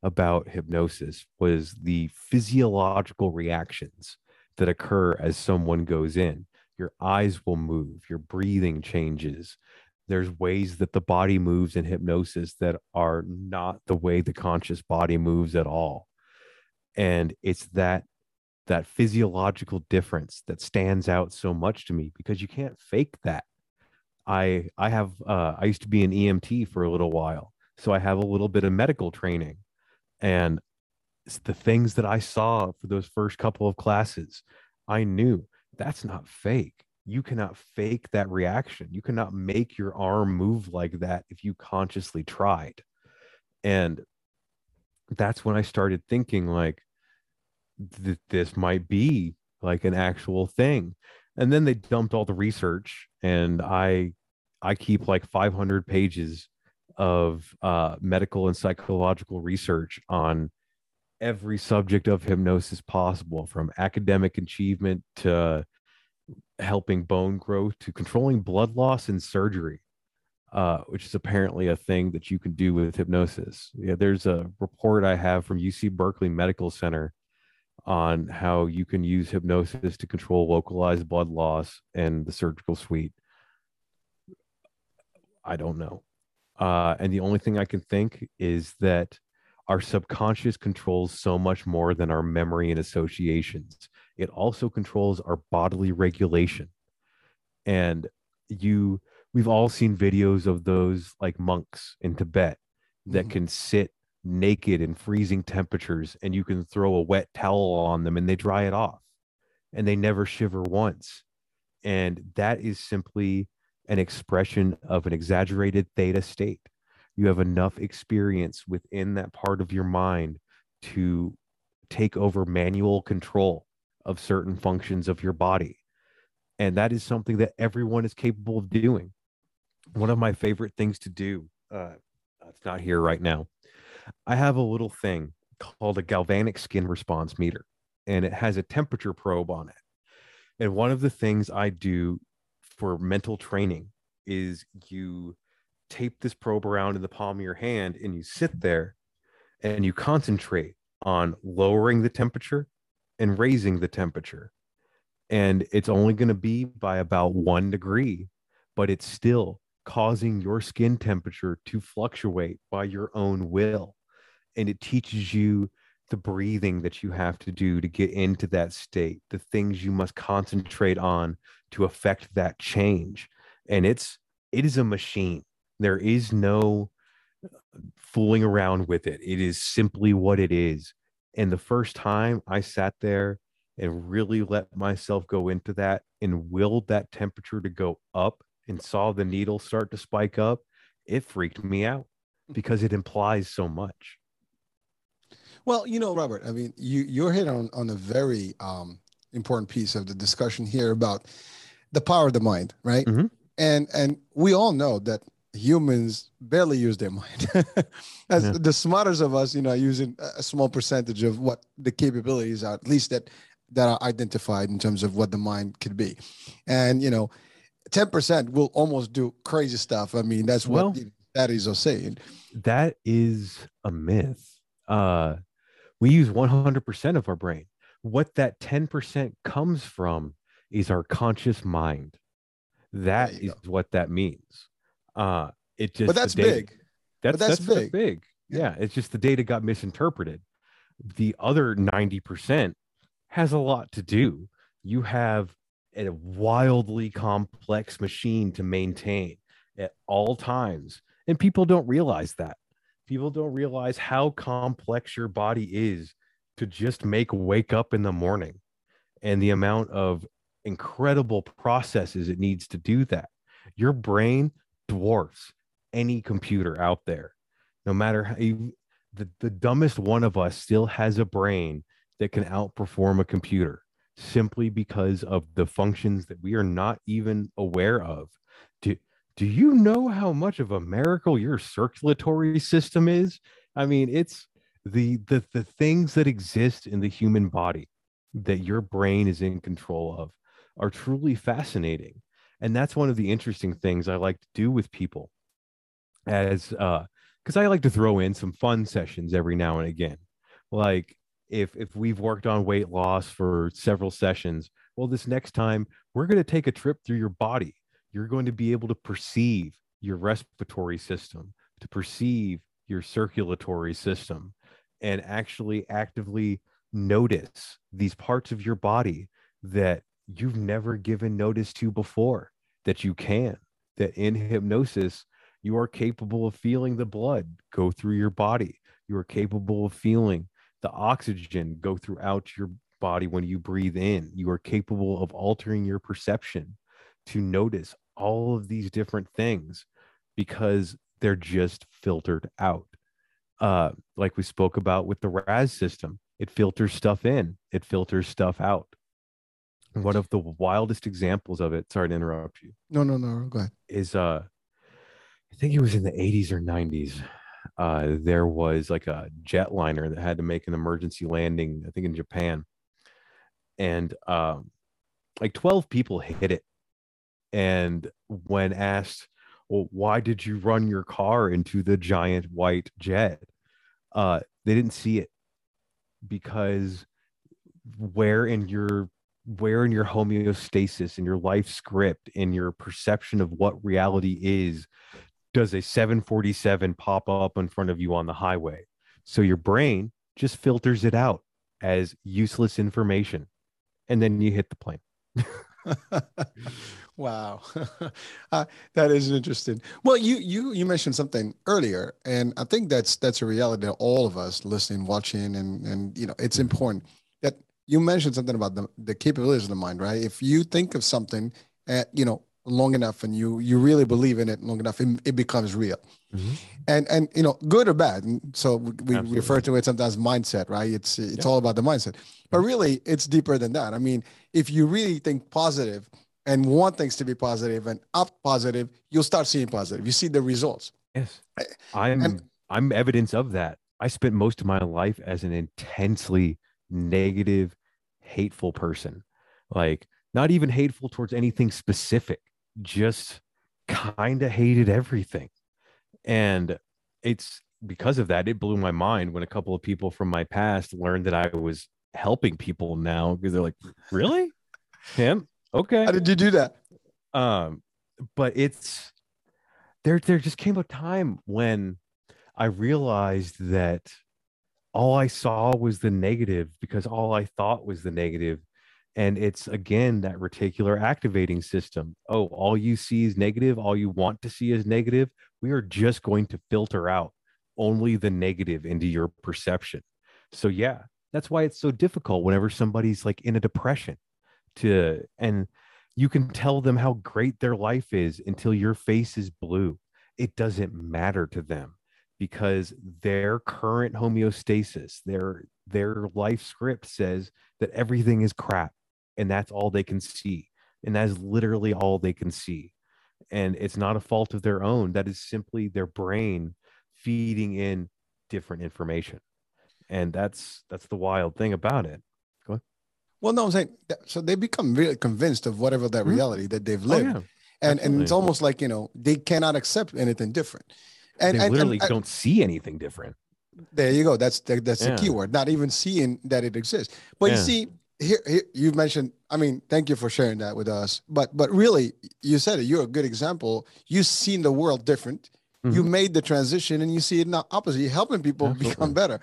about hypnosis was the physiological reactions that occur as someone goes in. Your eyes will move, your breathing changes. There's ways that the body moves in hypnosis that are not the way the conscious body moves at all. And it's that that physiological difference that stands out so much to me because you can't fake that. I I have uh, I used to be an EMT for a little while, so I have a little bit of medical training and the things that I saw for those first couple of classes, I knew that's not fake. You cannot fake that reaction. You cannot make your arm move like that if you consciously tried. And that's when I started thinking, like, th- this might be like an actual thing. And then they dumped all the research, and I I keep like 500 pages of uh, medical and psychological research on every subject of hypnosis possible from academic achievement to helping bone growth to controlling blood loss and surgery uh, which is apparently a thing that you can do with hypnosis. Yeah there's a report i have from uc berkeley medical center on how you can use hypnosis to control localized blood loss and the surgical suite. I don't know. Uh, and the only thing I can think is that our subconscious controls so much more than our memory and associations. It also controls our bodily regulation. And you, we've all seen videos of those like monks in Tibet that Mhm. can sit naked in freezing temperatures and you can throw a wet towel on them and they dry it off and they never shiver once. And that is simply an expression of an exaggerated theta state. You have enough experience within that part of your mind to take over manual control of certain functions of your body. And that is something that everyone is capable of doing. One of my favorite things to do, uh, it's not here right now. I have a little thing called a galvanic skin response meter, and it has a temperature probe on it. And one of the things I do for mental training is you tape this probe around in the palm of your hand and you sit there and you concentrate on lowering the temperature and raising the temperature. And it's only going to be by about one degree, but it's still causing your skin temperature to fluctuate by your own will. And it teaches you the breathing that you have to do to get into that state, the things you must concentrate on to affect that change. And it's, it is a machine. There is no fooling around with it. It is simply what it is. And the first time I sat there and really let myself go into that and willed that temperature to go up and saw the needle start to spike up, it freaked me out because it implies so much. Well, you know, Robert, I mean, you you're hit on on a very um, important piece of the discussion here about the power of the mind, right? Mhm. And and we all know that humans barely use their mind. As Yeah. the smartest of us, you know, using a small percentage of what the capabilities are, at least that that are identified in terms of what the mind could be. And you know, 10% will almost do crazy stuff. I mean, that's what Well- the studies are saying. That is a myth. Uh, we use 100% of our brain. What that 10% comes from is our conscious mind. That is is what that means. Uh, it just But that's data- big. That's that's that's, big. big. Yeah. Yeah. it's just the data got misinterpreted. The other 90% has a lot to do. You have a wildly complex machine to maintain at all times. And people don't realize that. People don't realize how complex your body is to just make wake up in the morning and the amount of incredible processes it needs to do that. Your brain dwarfs any computer out there. No matter how you, the, the dumbest one of us still has a brain that can outperform a computer simply because of the functions that we are not even aware of. Do, do you know how much of a miracle your circulatory system is? I mean, it's the, the the things that exist in the human body that your brain is in control of are truly fascinating. And that's one of the interesting things I like to do with people as uh because I like to throw in some fun sessions every now and again. Like if if we've worked on weight loss for several sessions, well, this next time we're going to take a trip through your body. You're going to be able to perceive your respiratory system, to perceive your circulatory system, and actually actively notice these parts of your body that you've never given notice to before that you can that in hypnosis you are capable of feeling the blood go through your body. You are capable of feeling the oxygen go throughout your body when you breathe in. You are capable of altering your perception to notice all of these different things because they're just filtered out. Uh like we spoke about with the RAS system it filters stuff in it filters stuff out one of the wildest examples of it sorry to interrupt you No, no, no. Go ahead. is uh I think it was in the 80s or 90s. Uh there was like a jetliner that had to make an emergency landing, I think in Japan. And um like 12 people hit it. And when asked, well, why did you run your car into the giant white jet? Uh they didn't see it because where in your where in your homeostasis in your life script in your perception of what reality is does a 747 pop up in front of you on the highway? So your brain just filters it out as useless information and then you hit the plane. Wow, uh, that is interesting. Well, you you you mentioned something earlier, and I think that's that's a reality that all of us listening, watching, and and you know, it's important. that you mentioned something about the the capabilities of the mind, right? If you think of something, uh, you know, long enough and you you really believe in it long enough it, it becomes real. Mm-hmm. and and you know good or bad so we, refer to it sometimes mindset right? It's it's yeah. all about the mindset. But really it's deeper than that. I mean if you really think positive and want things to be positive and up positive you'll start seeing positive. You see the results. Yes. I'm and, i'm evidence of that. I spent most of my life as an intensely negative hateful person like not even hateful towards anything specific just kind of hated everything. And it's because of that, it blew my mind when a couple of people from my past learned that I was helping people now because they're like, really? Him? Okay. How did you do that? Um, but it's there, there just came a time when I realized that all I saw was the negative because all I thought was the negative. And it's again that reticular activating system. Oh all you see is negative all you want to see is negative. We are just going to filter out only the negative into your perception. So yeah that's why it's so difficult whenever somebody's like in a depression to and you can tell them how great their life is until your face is blue. It doesn't matter to them because their current homeostasis their their life script says that everything is crap and that's all they can see and that is literally all they can see. And it's not a fault of their own that is simply their brain feeding in different information. And that's that's the wild thing about it. Go ahead. Well no i'm saying so they become really convinced of whatever that mm-hmm. reality that they've lived. oh, yeah. and and it's almost like you know they cannot accept anything different and they literally and, don't see anything different there you go that's that's yeah. the key word not even seeing that it exists but yeah. you see here, here you've mentioned i mean thank you for sharing that with us but but really you said it you're a good example you've seen the world different mm-hmm. you made the transition and you see it now opposite you're helping people Absolutely. become better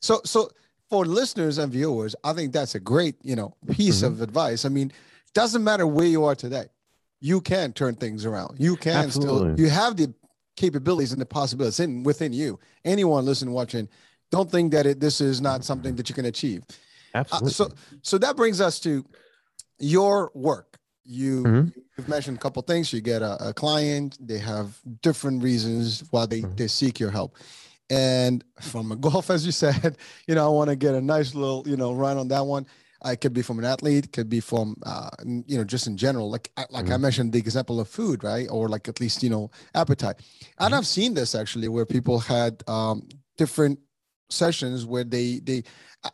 so so for listeners and viewers i think that's a great you know piece mm-hmm. of advice i mean doesn't matter where you are today you can turn things around you can Absolutely. still you have the capabilities and the possibilities in within you anyone listening watching don't think that it, this is not something that you can achieve Absolutely. Uh, so, so that brings us to your work. You mm-hmm. you've mentioned a couple things. You get a, a, client. They have different reasons why they mm-hmm. they seek your help. And from a golf, as you said, you know, I want to get a nice little you know run on that one. Uh, it could be from an athlete, could be from uh, you know just in general. Like like mm-hmm. I mentioned the example of food, right? Or like at least you know appetite. And mm-hmm. I've seen this actually where people had um, different sessions where they they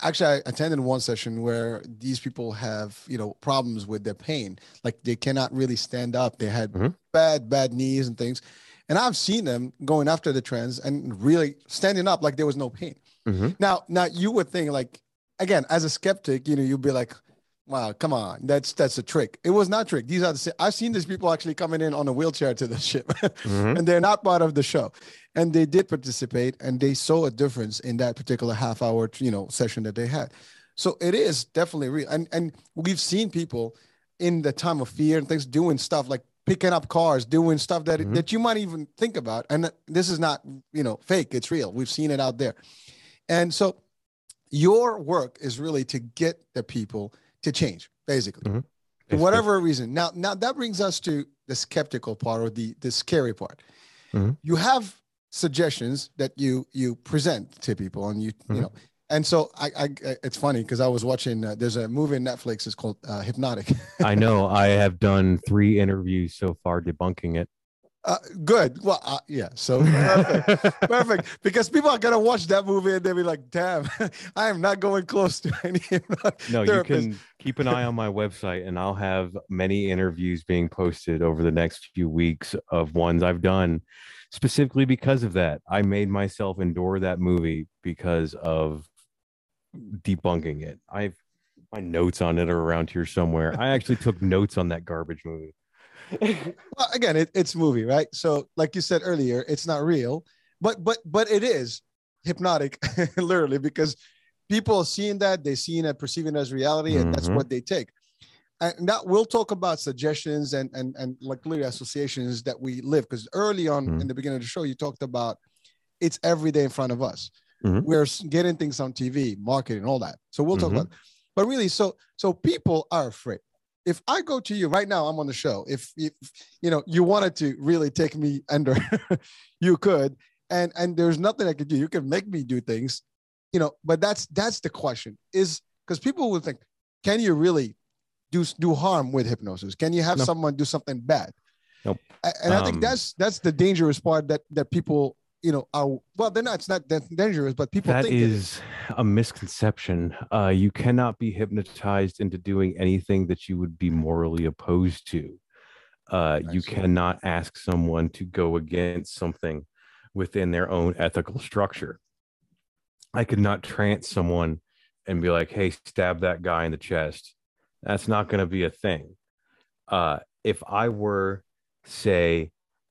actually i attended one session where these people have you know problems with their pain like they cannot really stand up they had mm-hmm. bad bad knees and things and i've seen them going after the trends and really standing up like there was no pain mm-hmm. now now you would think like again as a skeptic you know you'd be like Wow, come on. That's that's a trick. It was not trick. These are the I've seen these people actually coming in on a wheelchair to the ship mm-hmm. and they're not part of the show. And they did participate and they saw a difference in that particular half hour, you know, session that they had. So it is definitely real. And and we've seen people in the time of fear and things doing stuff like picking up cars, doing stuff that mm-hmm. that you might even think about. And this is not, you know, fake, it's real. We've seen it out there. And so your work is really to get the people to change, basically. Mm-hmm. For whatever reason. Now, now that brings us to the skeptical part or the the scary part. Mm-hmm. You have suggestions that you you present to people, and you mm-hmm. you know. And so I, I it's funny because I was watching. Uh, there's a movie in Netflix. It's called uh, Hypnotic. I know. I have done three interviews so far debunking it. Uh, good. Well, uh, yeah. So perfect, perfect. Because people are gonna watch that movie and they'll be like, "Damn, I am not going close to any." no, you can keep an eye on my website, and I'll have many interviews being posted over the next few weeks of ones I've done specifically because of that. I made myself endure that movie because of debunking it. I've my notes on it are around here somewhere. I actually took notes on that garbage movie well, again, it, it's movie, right? So, like you said earlier, it's not real, but but but it is hypnotic, literally, because people seeing that they seeing it, perceiving it as reality, and mm-hmm. that's what they take. and that we'll talk about suggestions and and and like literally associations that we live because early on Mhm. in the beginning of the show you talked about it's every day in front of us Mhm. we're getting things on tv marketing all that so we'll talk Mhm. about but really so so people are afraid if i go to you right now i'm on the show. If, if you know you wanted to really take me under you could. And and there's nothing i could do. You can make me do things you know but that's that's the question is because people will think can you really do do harm with hypnosis? Can you have No. someone do something bad? Nope. And i think Um, that's that's the dangerous part that that people you know are well they're not it's not that dangerous but people That think it is a misconception. Uh, you cannot be hypnotized into doing anything that you would be morally opposed to. Uh, you cannot ask someone to go against something within their own ethical structure. I could not trance someone and be like, hey, stab that guy in the chest. That's not going to be a thing. Uh, if I were, say,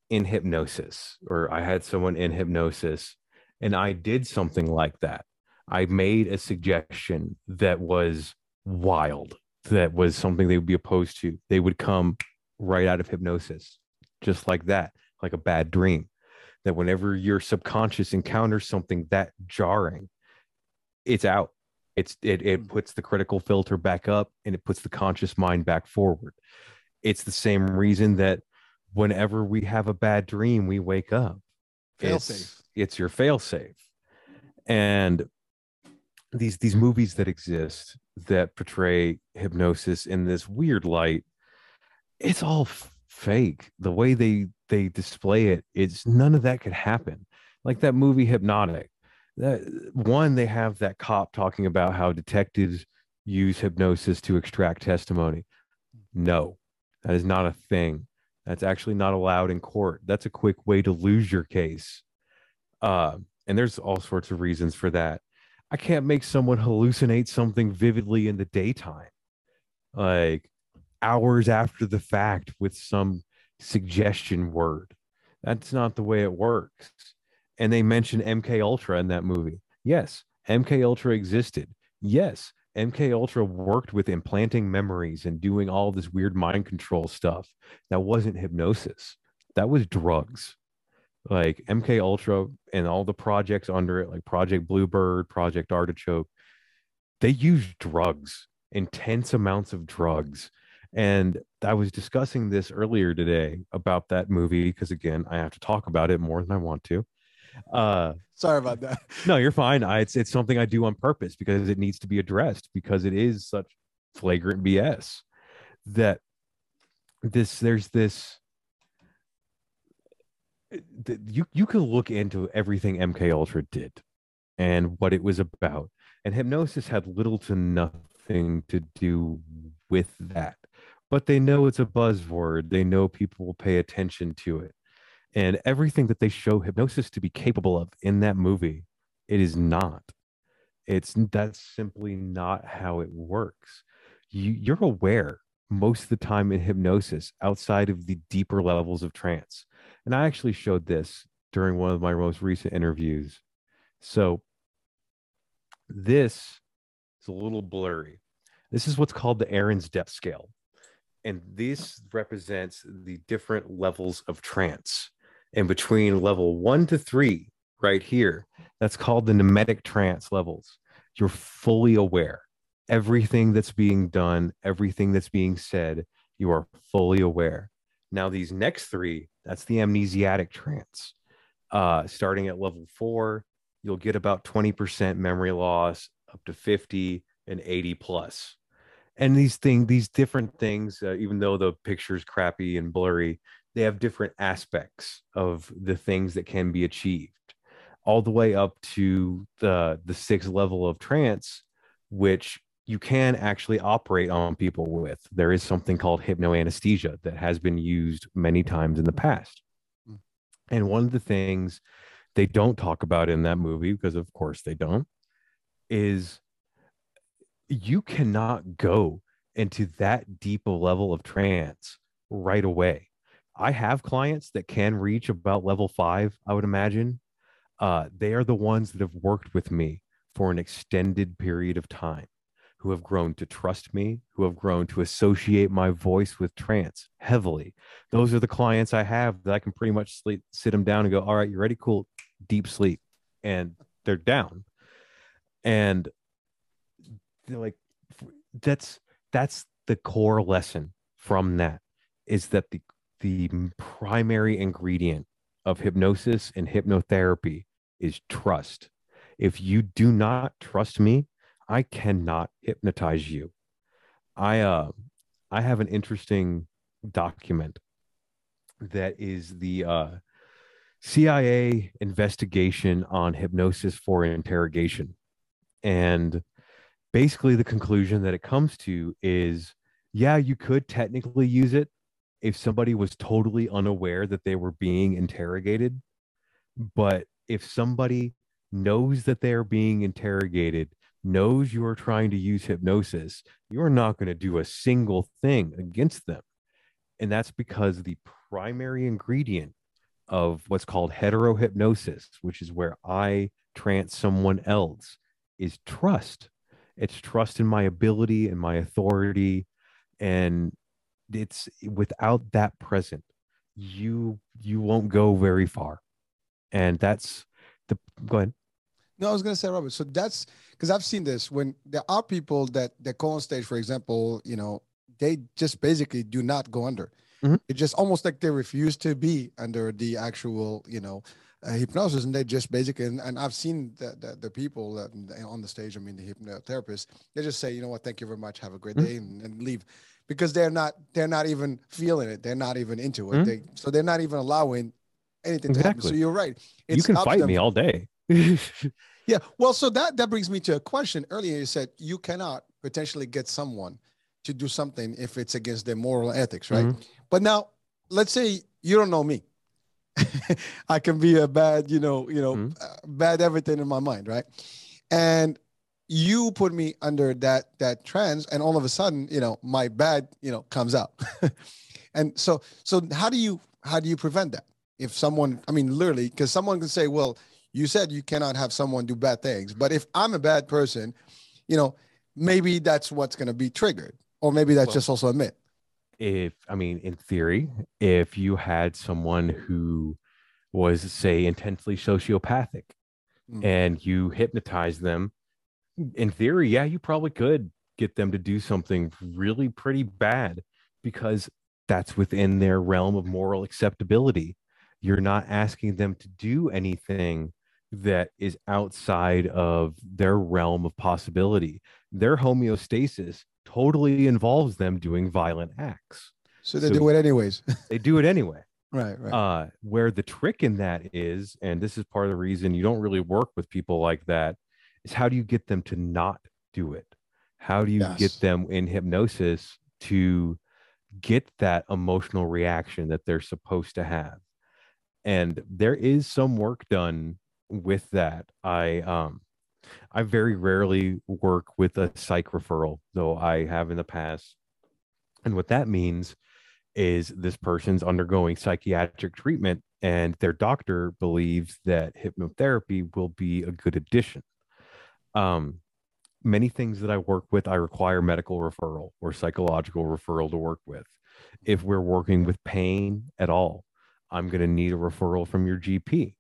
in hypnosis, or I had someone in hypnosis and I did something like that, I made a suggestion that was wild, that was something they would be opposed to, they would come right out of hypnosis, just like that, like a bad dream. That whenever your subconscious encounters something that jarring, it's out. It's it it Mm. puts the critical filter back up and it puts the conscious mind back forward. It's the same reason that whenever we have a bad dream, we wake up. Fail it's, safe. It's your fail safe. And these these movies that exist that portray hypnosis in this weird light, it's all fake. The way they they display it, it's none of that could happen. Like that movie Hypnotic. That one, they have that cop talking about how detectives use hypnosis to extract testimony. No, that is not a thing. That's actually not allowed in court. That's a quick way to lose your case. Uh, and there's all sorts of reasons for that. I can't make someone hallucinate something vividly in the daytime, like hours after the fact with some suggestion word. That's not the way it works. And they mention MK Ultra in that movie. Yes, MK Ultra existed. Yes, MK Ultra worked with implanting memories and doing all this weird mind control stuff. That wasn't hypnosis. That was drugs. Like MK Ultra and all the projects under it, like Project Bluebird, Project Artichoke, they used drugs, intense amounts of drugs. And I was discussing this earlier today about that movie because again, I have to talk about it more than I want to. Uh sorry about that no, you're fine. I, it's it's something I do on purpose because it needs to be addressed because it is such flagrant BS that this there's this th- you you can look into everything MK Ultra did and what it was about, and hypnosis had little to nothing to do with that. But they know it's a buzzword. They know people will pay attention to it, and everything that they show hypnosis to be capable of in that movie, it is not. It's that's simply not how it works. You you're aware most of the time in hypnosis outside of the deeper levels of trance. And I actually showed this during one of my most recent interviews. So this is a little blurry. This is what's called the Arons depth scale. And this represents the different levels of trance. And between level one to three, right here, that's called the nemetic trance levels. You're fully aware. Everything that's being done, everything that's being said, you are fully aware. Now, these next three, that's the amnesiatic trance. Uh, starting at level four, you'll get about 20% memory loss, up to 50 and 80 plus. And these things, these different things, uh, even though the picture's crappy and blurry, they have different aspects of the things that can be achieved, all the way up to the the sixth level of trance, which you can actually operate on people with. There is something called hypnoanesthesia that has been used many times in the past. Mm. And one of the things they don't talk about in that movie, because of course they don't, is you cannot go into that deep a level of trance right away. I have clients that can reach about level five, I would imagine. Uh, they are the ones that have worked with me for an extended period of time who have grown to trust me, who have grown to associate my voice with trance heavily. Those are the clients I have that I can pretty much sleep, sit them down and go, all right, you ready? Cool. Deep sleep. And they're down. And they're like, that's, that's the core lesson from that is that the, the primary ingredient of hypnosis and hypnotherapy is trust. If you do not trust me, I cannot hypnotize you. I uh I have an interesting document that is the uh CIA investigation on hypnosis for interrogation. And basically the conclusion that it comes to is yeah, you could technically use it if somebody was totally unaware that they were being interrogated. But if somebody knows that they are being interrogated, knows you are trying to use hypnosis, you're not going to do a single thing against them. And that's because the primary ingredient of what's called heterohypnosis, which is where I trance someone else, is trust. It's trust in my ability and my authority. And it's without that present, you you won't go very far. And that's the go ahead. No, I was going to say, Robert. So that's because I've seen this when there are people that that go on stage, for example, you know, they just basically do not go under. Mm-hmm. It's just almost like they refuse to be under the actual, you know, uh, hypnosis, and they just basically. And, and I've seen the, the, the people that on the stage. I mean, the hypnotherapist They just say, you know what, thank you very much, have a great mm-hmm. day, and, and, leave, because they're not they're not even feeling it. They're not even into it. Mm-hmm. They so they're not even allowing anything exactly. to happen. So you're right. You can fight me all day. yeah. Well, so that that brings me to a question. Earlier, you said you cannot potentially get someone to do something if it's against their moral ethics, right? Mm-hmm. But now, let's say you don't know me. I can be a bad, you know, you know, mm-hmm. uh, bad everything in my mind, right? And you put me under that that trance, and all of a sudden, you know, my bad, you know, comes out. and so, so how do you how do you prevent that? If someone, I mean, literally, because someone can say, well, you said you cannot have someone do bad things but if i'm a bad person you know maybe that's what's going to be triggered or maybe that's well, just also a myth if i mean in theory if you had someone who was say intensely sociopathic mm. and you hypnotize them in theory yeah you probably could get them to do something really pretty bad because that's within their realm of moral acceptability you're not asking them to do anything that is outside of their realm of possibility. Their homeostasis totally involves them doing violent acts. So they so do it anyways. they do it anyway. Right, right. Uh, where the trick in that is, and this is part of the reason you don't really work with people like that, is how do you get them to not do it? How do you yes. get them in hypnosis to get that emotional reaction that they're supposed to have? And there is some work done with that, I um I very rarely work with a psych referral, though I have in the past. And what that means is this person's undergoing psychiatric treatment and their doctor believes that hypnotherapy will be a good addition. Um, many things that I work with, I require medical referral or psychological referral to work with. If we're working with pain at all, I'm going to need a referral from your GP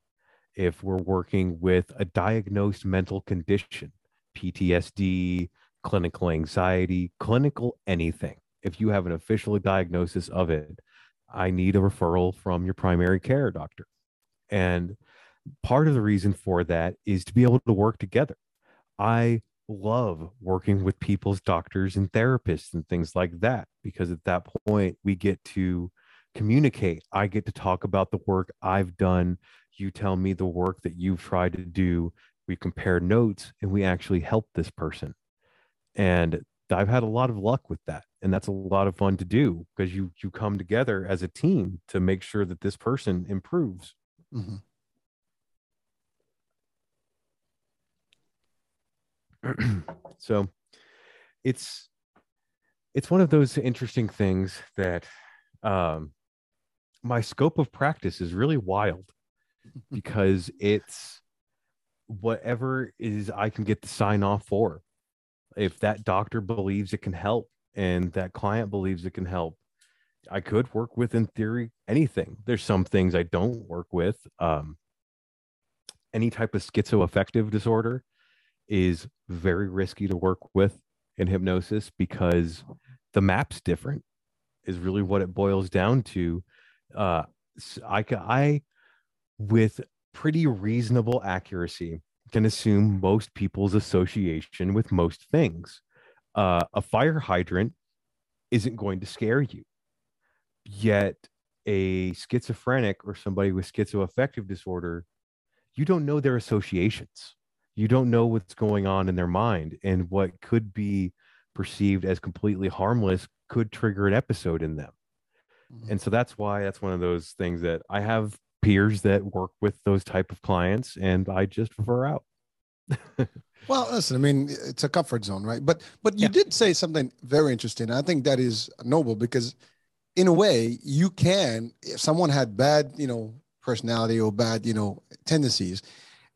if we're working with a diagnosed mental condition, PTSD, clinical anxiety, clinical anything. If you have an official diagnosis of it, I need a referral from your primary care doctor. And part of the reason for that is to be able to work together. I love working with people's doctors and therapists and things like that because at that point we get to communicate. I get to talk about the work I've done you tell me the work that you've tried to do we compare notes and we actually help this person and i've had a lot of luck with that and that's a lot of fun to do because you you come together as a team to make sure that this person improves mm-hmm. so it's it's one of those interesting things that um my scope of practice is really wild because it's whatever is I can get the sign off for. if that doctor believes it can help and that client believes it can help i could work with in theory anything there's some things i don't work with um, any type of schizoaffective disorder is very risky to work with in hypnosis because the map's different is really what it boils down to uh, I, I with pretty reasonable accuracy can assume most people's association with most things. Uh, a fire hydrant isn't going to scare you. Yet a schizophrenic or somebody with schizoaffective disorder, you don't know their associations. You don't know what's going on in their mind. And what could be perceived as completely harmless could trigger an episode in them. Mm-hmm. And so that's why that's one of those things that I have peers that work with those type of clients and I just refer out. well, listen, I mean, it's a comfort zone, right? But but you yeah. did say something very interesting. I think that is noble because in a way you can if someone had bad, you know, personality or bad, you know, tendencies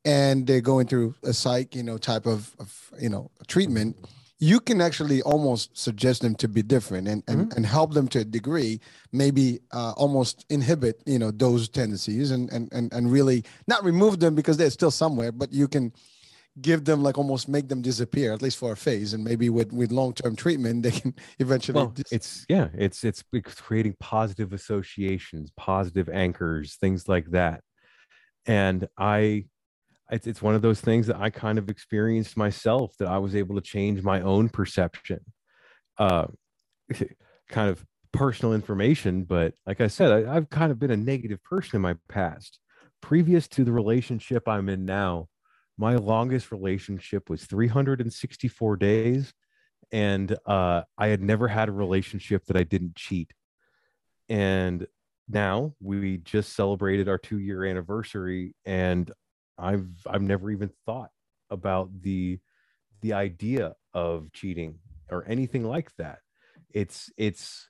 and they're going through a psych, you know, type of, of you know, treatment, you can actually almost suggest them to be different and, and, mm-hmm. and help them to a degree, maybe uh, almost inhibit, you know, those tendencies and, and, and, and really not remove them because they're still somewhere, but you can give them like almost make them disappear, at least for a phase. And maybe with, with long-term treatment, they can eventually. Well, dis- it's, yeah, it's, it's, it's creating positive associations, positive anchors, things like that. And I, it's, it's one of those things that I kind of experienced myself that I was able to change my own perception. Uh, kind of personal information, but like I said, I, I've kind of been a negative person in my past. Previous to the relationship I'm in now, my longest relationship was 364 days, and uh, I had never had a relationship that I didn't cheat. And now we just celebrated our two year anniversary, and I've I've never even thought about the the idea of cheating or anything like that. It's it's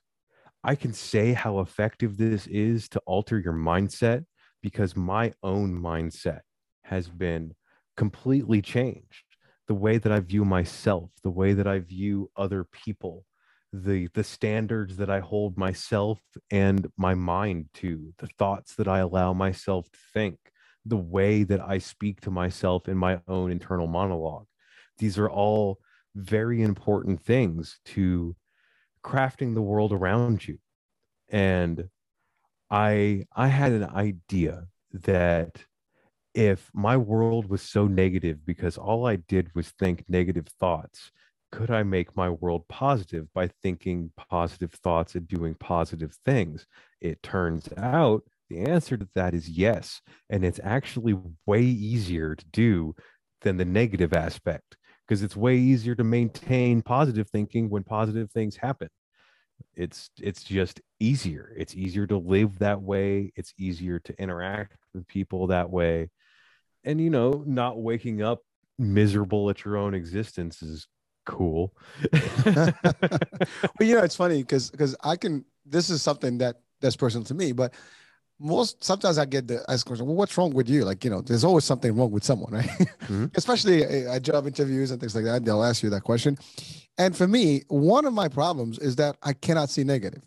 I can say how effective this is to alter your mindset because my own mindset has been completely changed. The way that I view myself, the way that I view other people, the the standards that I hold myself and my mind to, the thoughts that I allow myself to think, the way that I speak to myself in my own internal monologue. These are all very important things to crafting the world around you. And I I had an idea that if my world was so negative because all I did was think negative thoughts, could I make my world positive by thinking positive thoughts and doing positive things? It turns out the answer to that is yes. And it's actually way easier to do than the negative aspect because it's way easier to maintain positive thinking when positive things happen. It's it's just easier. It's easier to live that way. It's easier to interact with people that way. And you know, not waking up miserable at your own existence is cool. well, you know, it's funny because because I can this is something that that's personal to me, but most sometimes I get the ask question, well, what's wrong with you? Like, you know, there's always something wrong with someone, right? Mm-hmm. Especially at job interviews and things like that. They'll ask you that question. And for me, one of my problems is that I cannot see negative.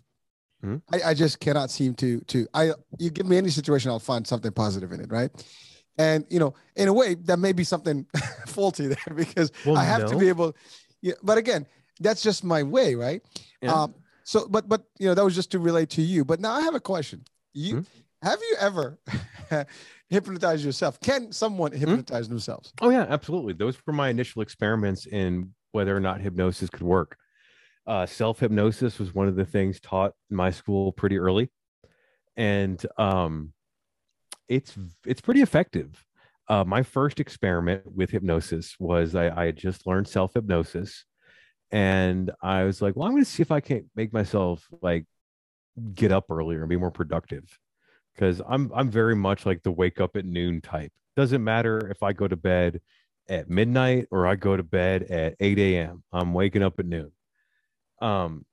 Mm-hmm. I, I, just cannot seem to to I you give me any situation, I'll find something positive in it, right? And you know, in a way, that may be something faulty there because well, I have no. to be able. Yeah, but again, that's just my way, right? Yeah. Um, so, but but you know, that was just to relate to you. But now I have a question. You hmm? have you ever hypnotized yourself? Can someone hmm? hypnotize hmm? themselves? Oh yeah, absolutely. Those were my initial experiments in whether or not hypnosis could work. Uh, Self hypnosis was one of the things taught in my school pretty early, and um, it's it's pretty effective. Uh, my first experiment with hypnosis was I, I had just learned self hypnosis, and I was like, well, I'm going to see if I can't make myself like get up earlier and be more productive because I'm I'm very much like the wake up at noon type. Doesn't matter if I go to bed at midnight or I go to bed at 8 a.m. I'm waking up at noon. Um,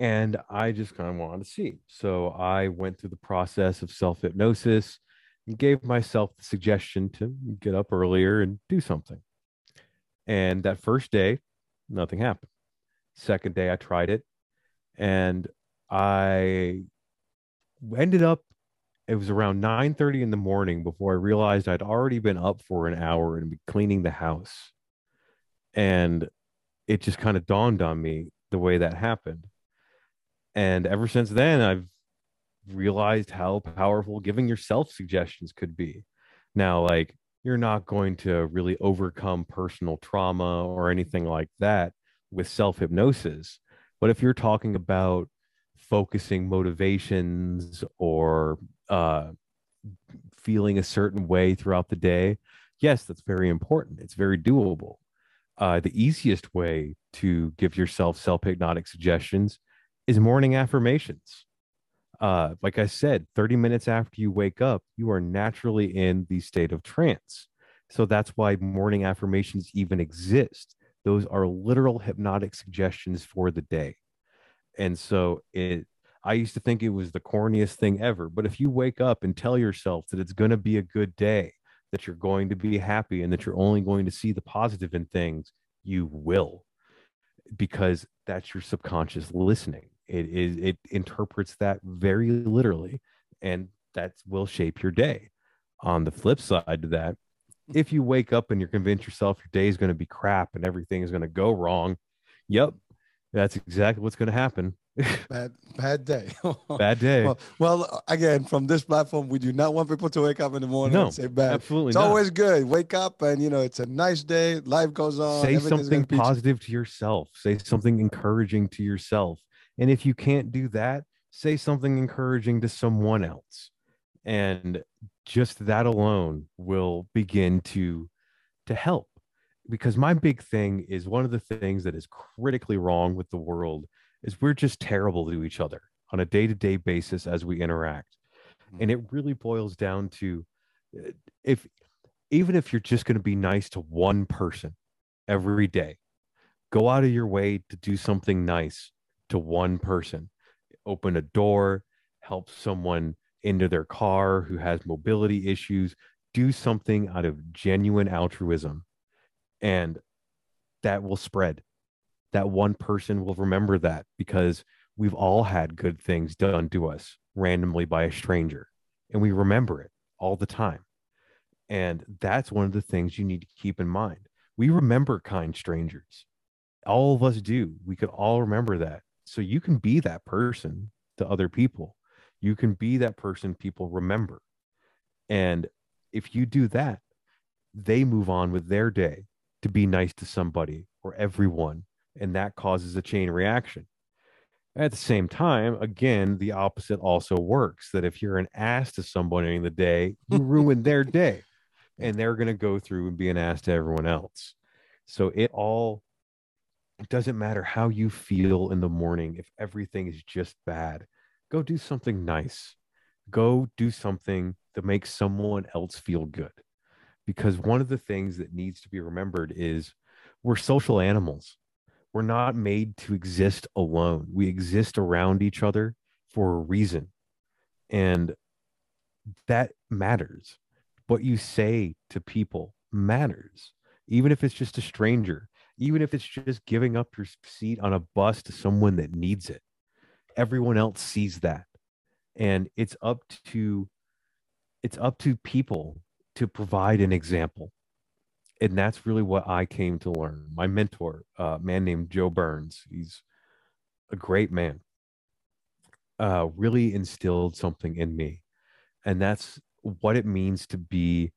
and I just kind of wanted to see. So I went through the process of self hypnosis and gave myself the suggestion to get up earlier and do something. And that first day, nothing happened. Second day, I tried it and I ended up it was around 9 30 in the morning before I realized I'd already been up for an hour and cleaning the house. And it just kind of dawned on me the way that happened. And ever since then, I've realized how powerful giving yourself suggestions could be. Now, like, you're not going to really overcome personal trauma or anything like that with self hypnosis. But if you're talking about focusing motivations or uh, feeling a certain way throughout the day, yes, that's very important. It's very doable. Uh, the easiest way to give yourself self hypnotic suggestions is morning affirmations. Uh, like I said, 30 minutes after you wake up, you are naturally in the state of trance. So that's why morning affirmations even exist. Those are literal hypnotic suggestions for the day. And so it I used to think it was the corniest thing ever. But if you wake up and tell yourself that it's going to be a good day, that you're going to be happy, and that you're only going to see the positive in things, you will, because that's your subconscious listening. It is it interprets that very literally, and that will shape your day. On the flip side to that, if you wake up and you're convinced yourself your day is going to be crap and everything is going to go wrong, yep, that's exactly what's going to happen. bad bad day. Bad day. Well, well, again from this platform we do not want people to wake up in the morning no, and say bad. absolutely it's not. always good. Wake up and you know it's a nice day. Life goes on. Say something positive to yourself. Say something encouraging to yourself. And if you can't do that say something encouraging to someone else. And just that alone will begin to to help because my big thing is one of the things that is critically wrong with the world is we're just terrible to each other on a day-to-day basis as we interact. Mm-hmm. and it really boils down to uh, if even if you're just going to be nice to one person every day go out of your way to do something nice to one person. Open a door help someone into their car who has mobility issues do something out of genuine altruism and that will spread that one person will remember that because we've all had good things done to us randomly by a stranger and we remember it all the time. And that's one of the things you need to keep in mind. We remember kind strangers. All of us do. We could all remember that. So you can be that person to other people. You can be that person people remember. And if you do that, they move on with their day to be nice to somebody or everyone and that causes a chain reaction. At the same time, again, the opposite also works that if you're an ass to somebody in the day, you ruin their day and they're going to go through and be an ass to everyone else. So it all it doesn't matter how you feel in the morning if everything is just bad. Go do something nice. Go do something that makes someone else feel good. Because one of the things that needs to be remembered is we're social animals we're not made to exist alone. We exist around each other for a reason. And that matters. What you say to people matters, even if it's just a stranger, even if it's just giving up your seat on a bus to someone that needs it. Everyone else sees that. And it's up to it's up to people to provide an example and that's really what I came to learn. My mentor, a man named Joe Burns, he's a great man, uh, really instilled something in me. And that's what it means to be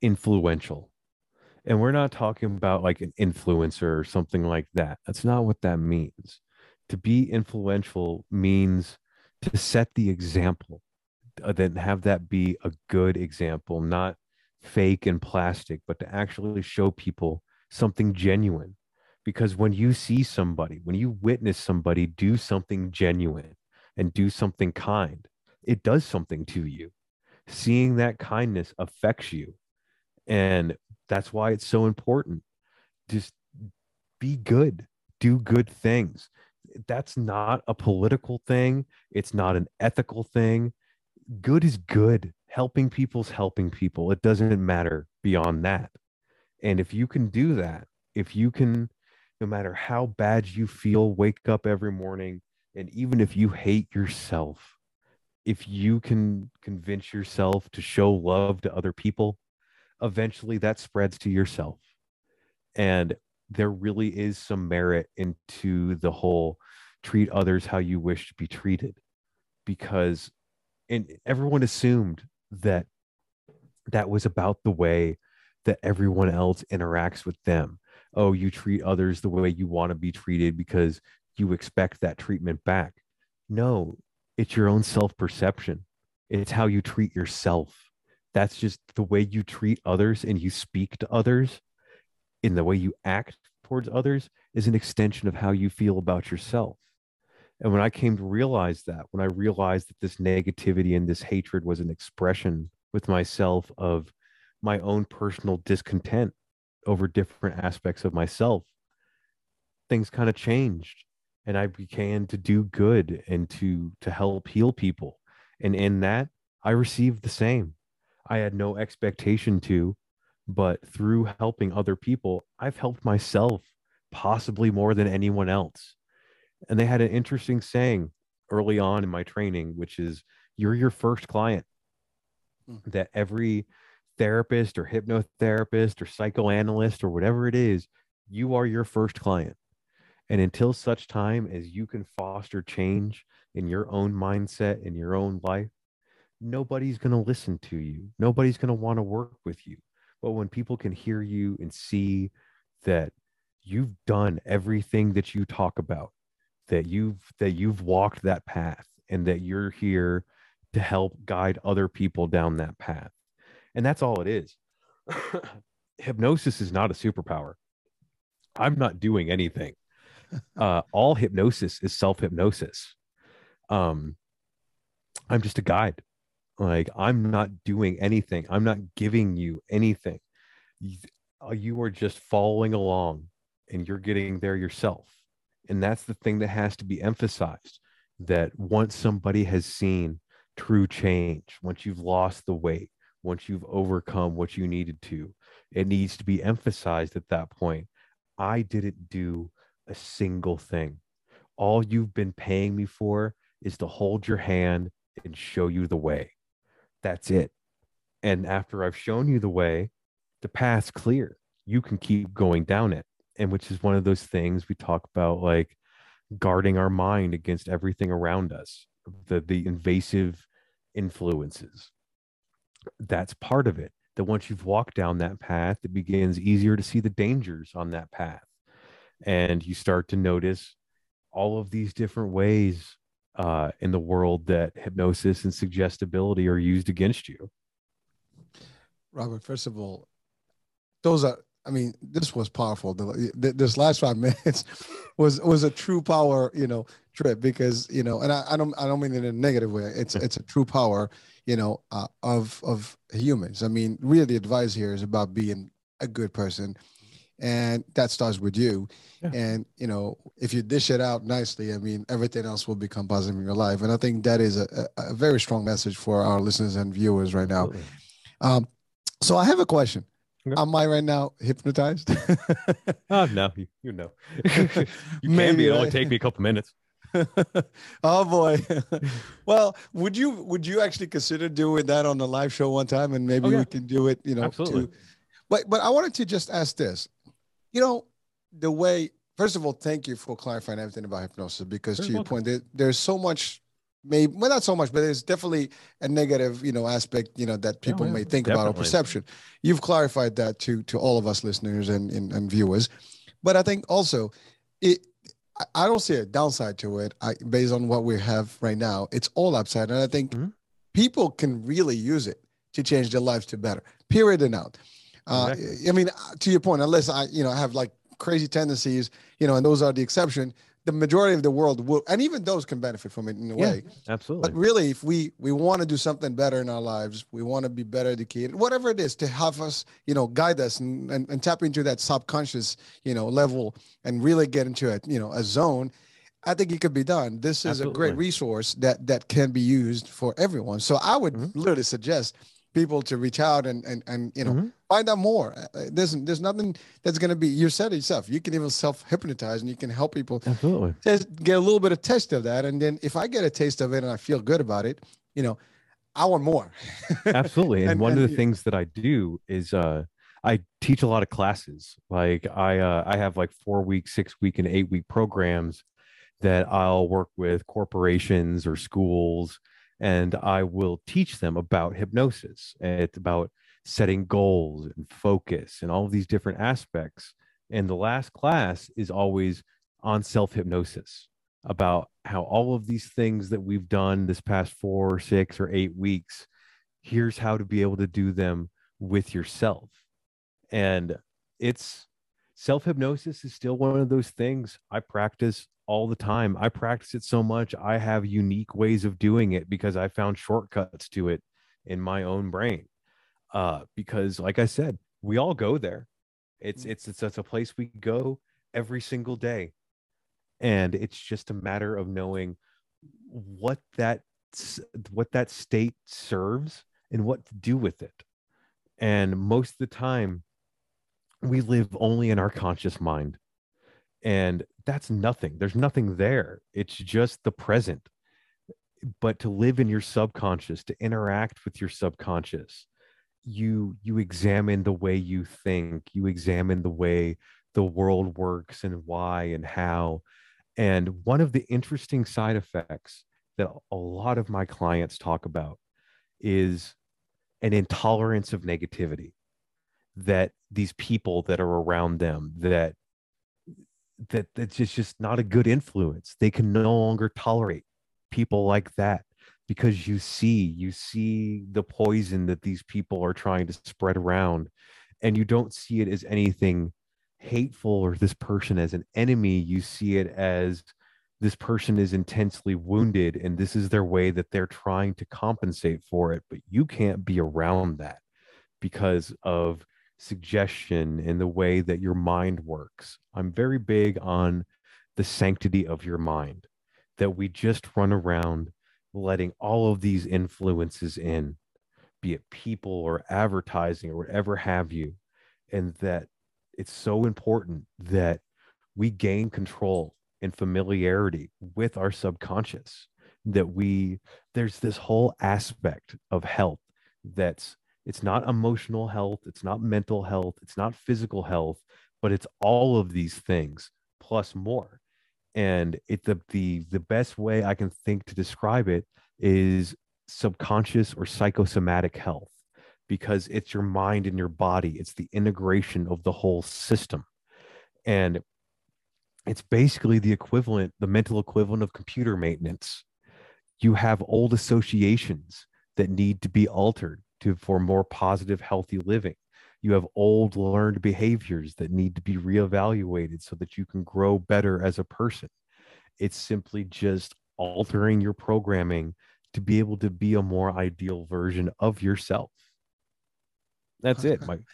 influential. And we're not talking about like an influencer or something like that. That's not what that means. To be influential means to set the example, uh, then have that be a good example, not fake and plastic, but to actually show people something genuine. Because when you see somebody, when you witness somebody do something genuine and do something kind, it does something to you. Seeing that kindness affects you. And that's why it's so important. Just be good, do good things. That's not a political thing, it's not an ethical thing. Good is good helping people's helping people. It doesn't matter beyond that. And if you can do that, if you can no matter how bad you feel wake up every morning and even if you hate yourself if you can convince yourself to show love to other people eventually that spreads to yourself and there really is some merit into the whole treat others how you wish to be treated because and everyone assumed that that was about the way that everyone else interacts with them. Oh you treat others the way you want to be treated because you expect that treatment back. No it's your own self perception it's how you treat yourself. That's just the way you treat others and you speak to others in the way you act towards others is an extension of how you feel about yourself and when I came to realize that, when I realized that this negativity and this hatred was an expression with myself of my own personal discontent over different aspects of myself, things kind of changed. And I began to do good and to to help heal people. And in that, I received the same. I had no expectation to, but through helping other people, I've helped myself possibly more than anyone else and they had an interesting saying early on in my training, which is you're your first client. Mm-hmm. That every therapist or hypnotherapist or psychoanalyst or whatever it is, you are your first client. And until such time as you can foster change in your own mindset, in your own life, nobody's going to listen to you. Nobody's going to want to work with you. But when people can hear you and see that you've done everything that you talk about, that you've that you've walked that path and that you're here to help guide other people down that path. And that's all it is. Hypnosis is not a superpower. I'm not doing anything. Uh, all hypnosis is self-hypnosis. Um, i'm just a guide. Like i'm not doing anything. I'm not giving you anything. You are just following along and you're getting there yourself and that's the thing that has to be emphasized that once somebody has seen true change, once you've lost the weight, once you've overcome what you needed to, it needs to be emphasized at that point. I didn't do a single thing. All you've been paying me for is to hold your hand and show you the way. That's it. And after I've shown you the way, the path's clear. You can keep going down it and which is one of those things we talk about like guarding our mind against everything around us the the invasive influences. That's part of it that once you've walked down that path it begins easier to see the dangers on that path. And you start to notice all of these different ways uh, in the world that hypnosis and suggestibility are used against you. Robert first of all those are I mean, this was powerful. The, this last five minutes was was a true power, you know, trip because you know, and I, I don't I don't mean it in a negative way. It's it's a true power, you know, uh, of of humans. I mean, really, the advice here is about being a good person, and that starts with you. Yeah. And you know, if you dish it out nicely, I mean, everything else will become positive in your life. And I think that is a, a, a very strong message for our listeners and viewers right now. Um, so I have a question Okay. Am I right now hypnotized? oh no, you, you know. you maybe, be. It only take me a couple minutes. oh boy. well, would you would you actually consider doing that on the live show one time, and maybe oh, yeah. we can do it? You know, absolutely. Too. But but I wanted to just ask this. You know, the way. First of all, thank you for clarifying everything about hypnosis because to your point, there, there's so much maybe well not so much but there's definitely a negative you know aspect you know that people yeah, may think definitely. about or perception you've clarified that to to all of us listeners and, and, and viewers but i think also it i don't see a downside to it I, based on what we have right now it's all upside and i think mm-hmm. people can really use it to change their lives to better period and out uh, exactly. i mean to your point unless i you know have like crazy tendencies you know and those are the exception the majority of the world will and even those can benefit from it in a yeah, way absolutely but really if we we want to do something better in our lives we want to be better educated whatever it is to have us you know guide us and, and, and tap into that subconscious you know level and really get into a you know a zone i think it could be done this is absolutely. a great resource that that can be used for everyone so i would mm-hmm. literally suggest people to reach out and and and you know Mhm. find out more. Uh, uh, There's there's nothing that's gonna be. You said it yourself. You can even self hypnotize and you can help people Absolutely. just get a little bit of taste of that. And then if I get a taste of it and I feel good about it, you know, I want more. Absolutely. And, And- one and of the things that I do is uh I teach a lot of classes. Like I uh I have like 4 week, 6 week and 8 week programs that I'll work with corporations or schools and I will teach them about hypnosis. It's about setting goals and focus and all of these different aspects. And the last class is always on self hypnosis about how all of these things that we've done this past four, six, or eight weeks, here's how to be able to do them with yourself. And it's self hypnosis is still one of those things I practice all the time. I practice it so much, I have unique ways of doing it because I found shortcuts to it in my own brain. Uh, because, like I said, we all go there. It's it's it's it's a place we go every single day, and it's just a matter of knowing what that what that state serves and what to do with it. And most of the time, we live only in our conscious mind. And that's nothing. There's nothing there. It's just the present. But to live in your subconscious, to interact with your subconscious, you you examine the way you think, you examine the way the world works and why and how. And one of the interesting side effects that a lot of my clients talk about is an intolerance of negativity that these people that are around them that that that's just just not a good influence. They can no longer tolerate people like that because you see you see the poison that these people are trying to spread around and you don't see it as anything hateful or this person as an enemy. You see it as this person is intensely wounded and this is their way that they're trying to compensate for it. But you can't be around that because of suggestion and the way that your mind works. I'm very big on the sanctity of your mind that we just run around letting all of these influences in be it people or advertising or whatever have you and that it's so important that we gain control and familiarity with our subconscious that we there's this whole aspect of health that's it's not emotional health it's not mental health it's not physical health but it's all of these things plus more. And it the the the best way i can think to describe it is subconscious or psychosomatic health because it's your mind and your body it's the integration of the whole system. And it's basically the equivalent the mental equivalent of computer maintenance. You have old associations that need to be altered to for more positive healthy living you have old learned behaviors that need to be reevaluated so that you can grow better as a person it's simply just altering your programming to be able to be a more ideal version of yourself that's it mike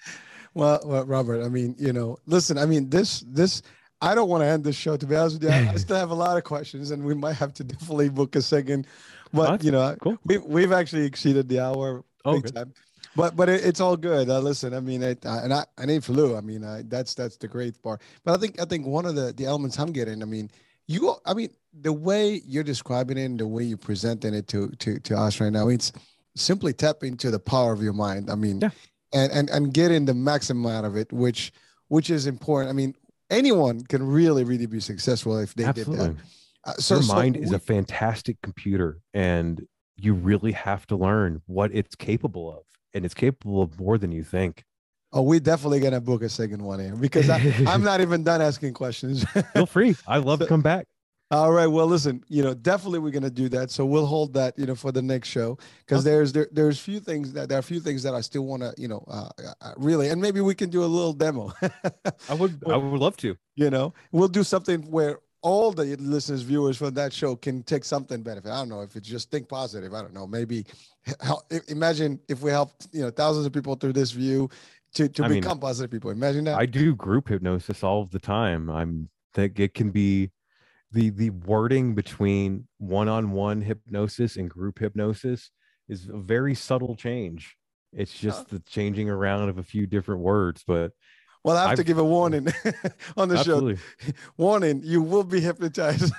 Well, well, Robert, I mean, you know, listen, I mean, this, this, I don't want to end this show. To be honest with you, I, I still have a lot of questions, and we might have to definitely book a second. But you know, cool. we we've actually exceeded the hour. Oh, big good. time. But but it, it's all good. Uh, listen, I mean, it, uh, and I I need flu. I mean, uh, that's that's the great part. But I think I think one of the the elements I'm getting. I mean, you. I mean, the way you're describing it, and the way you're presenting it to to to us right now, it's simply tapping to the power of your mind. I mean, Yeah. and and and getting the maximum out of it, which which is important. I mean, anyone can really really be successful if they absolutely did that. Uh, so your so mind is a fantastic computer and you really have to learn what it's capable of and it's capable of more than you think Oh, we're definitely gonna book a second one here because I, I'm not even done asking questions. feel free i love to come back All right. Well, listen, you know, definitely we're gonna do that. So we'll hold that, you know, for the next show because Okay. there's there there's few things that there are a few things that I still want to, you know, uh, uh, really, and maybe we can do a little demo. i would i would love to you know, we'll do something where all the listeners, viewers from that show can take something benefit. I don't know if it's just think positive. I don't know. Maybe help, imagine if we helped, you know, thousands of people through this view to to I mean, become positive people. Imagine that. i do group hypnosis all of the time i'm that it can be the the wording between one-on-one hypnosis and group hypnosis is a very subtle change It's just the changing around of a few different words, but Well, I have to I've- give a warning on the absolutely, show. Warning: you will be hypnotized.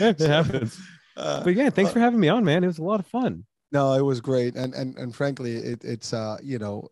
it So, happens. uh, But yeah, thanks uh, for having me on, man. It was a lot of fun. No, it was great, and and and frankly, it, it's uh you know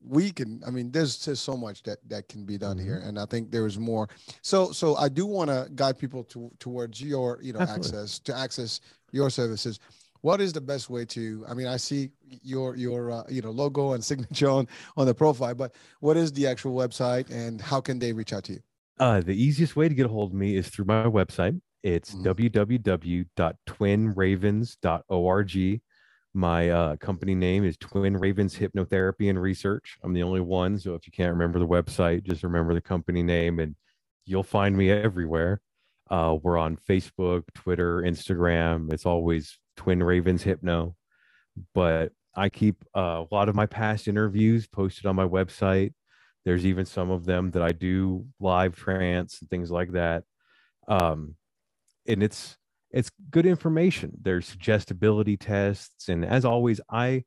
we can. I mean, there's just so much that that can be done here, and I think there is more. So so I do want to guide people to towards your you know Absolutely. access to access your services. What is the best way to? I mean, I see your your uh, you know logo and signature on on the profile, but what is the actual website, and how can they reach out to you? Uh, the easiest way to get a hold of me is through my website. It's Mhm. www.twinravens.org. My uh, company name is Twin Ravens Hypnotherapy and Research. I'm the only one, so if you can't remember the website, just remember the company name, and you'll find me everywhere. Uh, we're on Facebook, Twitter, Instagram. It's always Twin Ravens Hypno. But I keep uh, a lot of my past interviews posted on my website. There's even some of them that I do live trance and things like that. Um, and it's it's good information. There's suggestibility tests, and as always, I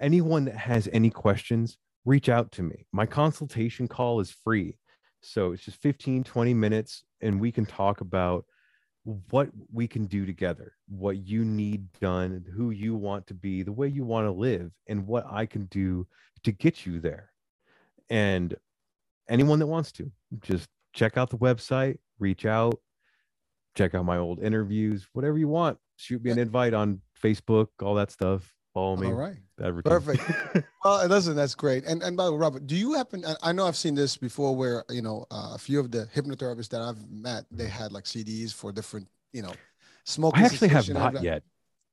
anyone that has any questions, reach out to me. My consultation call is free. So it's just 15, 20 minutes, and we can talk about what we can do together, what you need done, who you want to be, the way you want to live, and what I can do to get you there. And anyone that wants to, just check out the website, reach out, check out my old interviews, whatever you want. Shoot me an invite on Facebook, all that stuff. Follow me. All right. Perfect. Well, listen, that's great. And and by the way, Robert, do you happen? I- I know I've seen this before, where you know uh, a few of the hypnotherapists that I've met, they had like CDs for different, you know, smoking. I actually have not yet.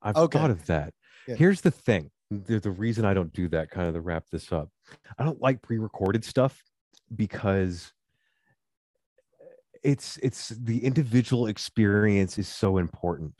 I've Okay. thought of that. Yeah. Here's the thing. The, the reason I don't do that, kind of to wrap this up, I don't like pre-recorded stuff because it's it's the individual experience is so important.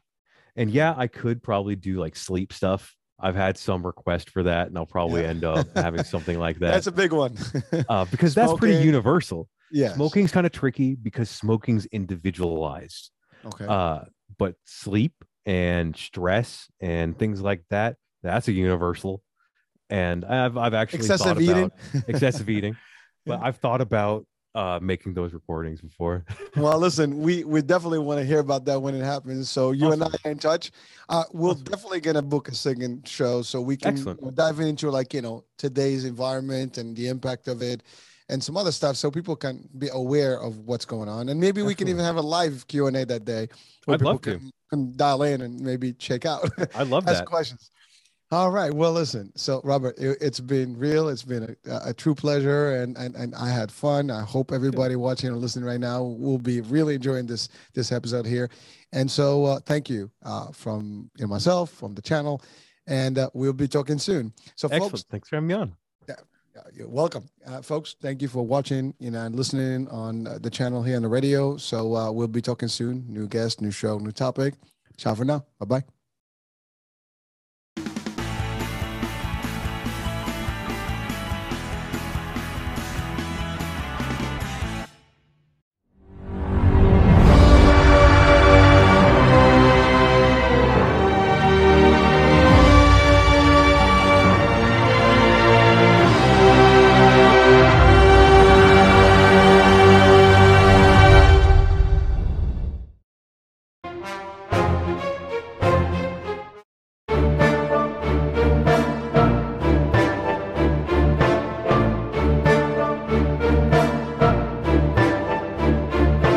And yeah, I could probably do like sleep stuff. I've had some request for that, and I'll probably Yeah. end up having something like that That's a big one. uh, because that's pretty universal. yeah. Smoking's kind of tricky because smoking's individualized Okay. uh but sleep and stress and things like that that's a universal and i've i've actually Excessive thought eating. about excessive eating but i've thought about uh making those recordings before well, listen, we we definitely want to hear about that when it happens. So you and I are in touch. Uh, we'll Awesome. definitely gonna book a second show so we can Excellent. dive into like you know today's environment and the impact of it, and some other stuff, so people can be aware of what's going on. And maybe we can even have a live Q and A that day. where I'd people love to. Can, can dial in and maybe check out. i love ask that questions. All right. Well, listen. So, Robert, it, it's been real. It's been a, a true pleasure, and, and and I had fun. I hope everybody watching or listening right now will be really enjoying this this episode here. And so, uh, thank you uh, from you know, myself, from the channel, and uh, we'll be talking soon. So, excellent folks, thanks for having me on Yeah, you're welcome, uh, folks. Thank you for watching, you know, and listening on uh, the channel here on the radio. So, uh, we'll be talking soon. New guest, new show, new topic. Ciao for now. Bye bye.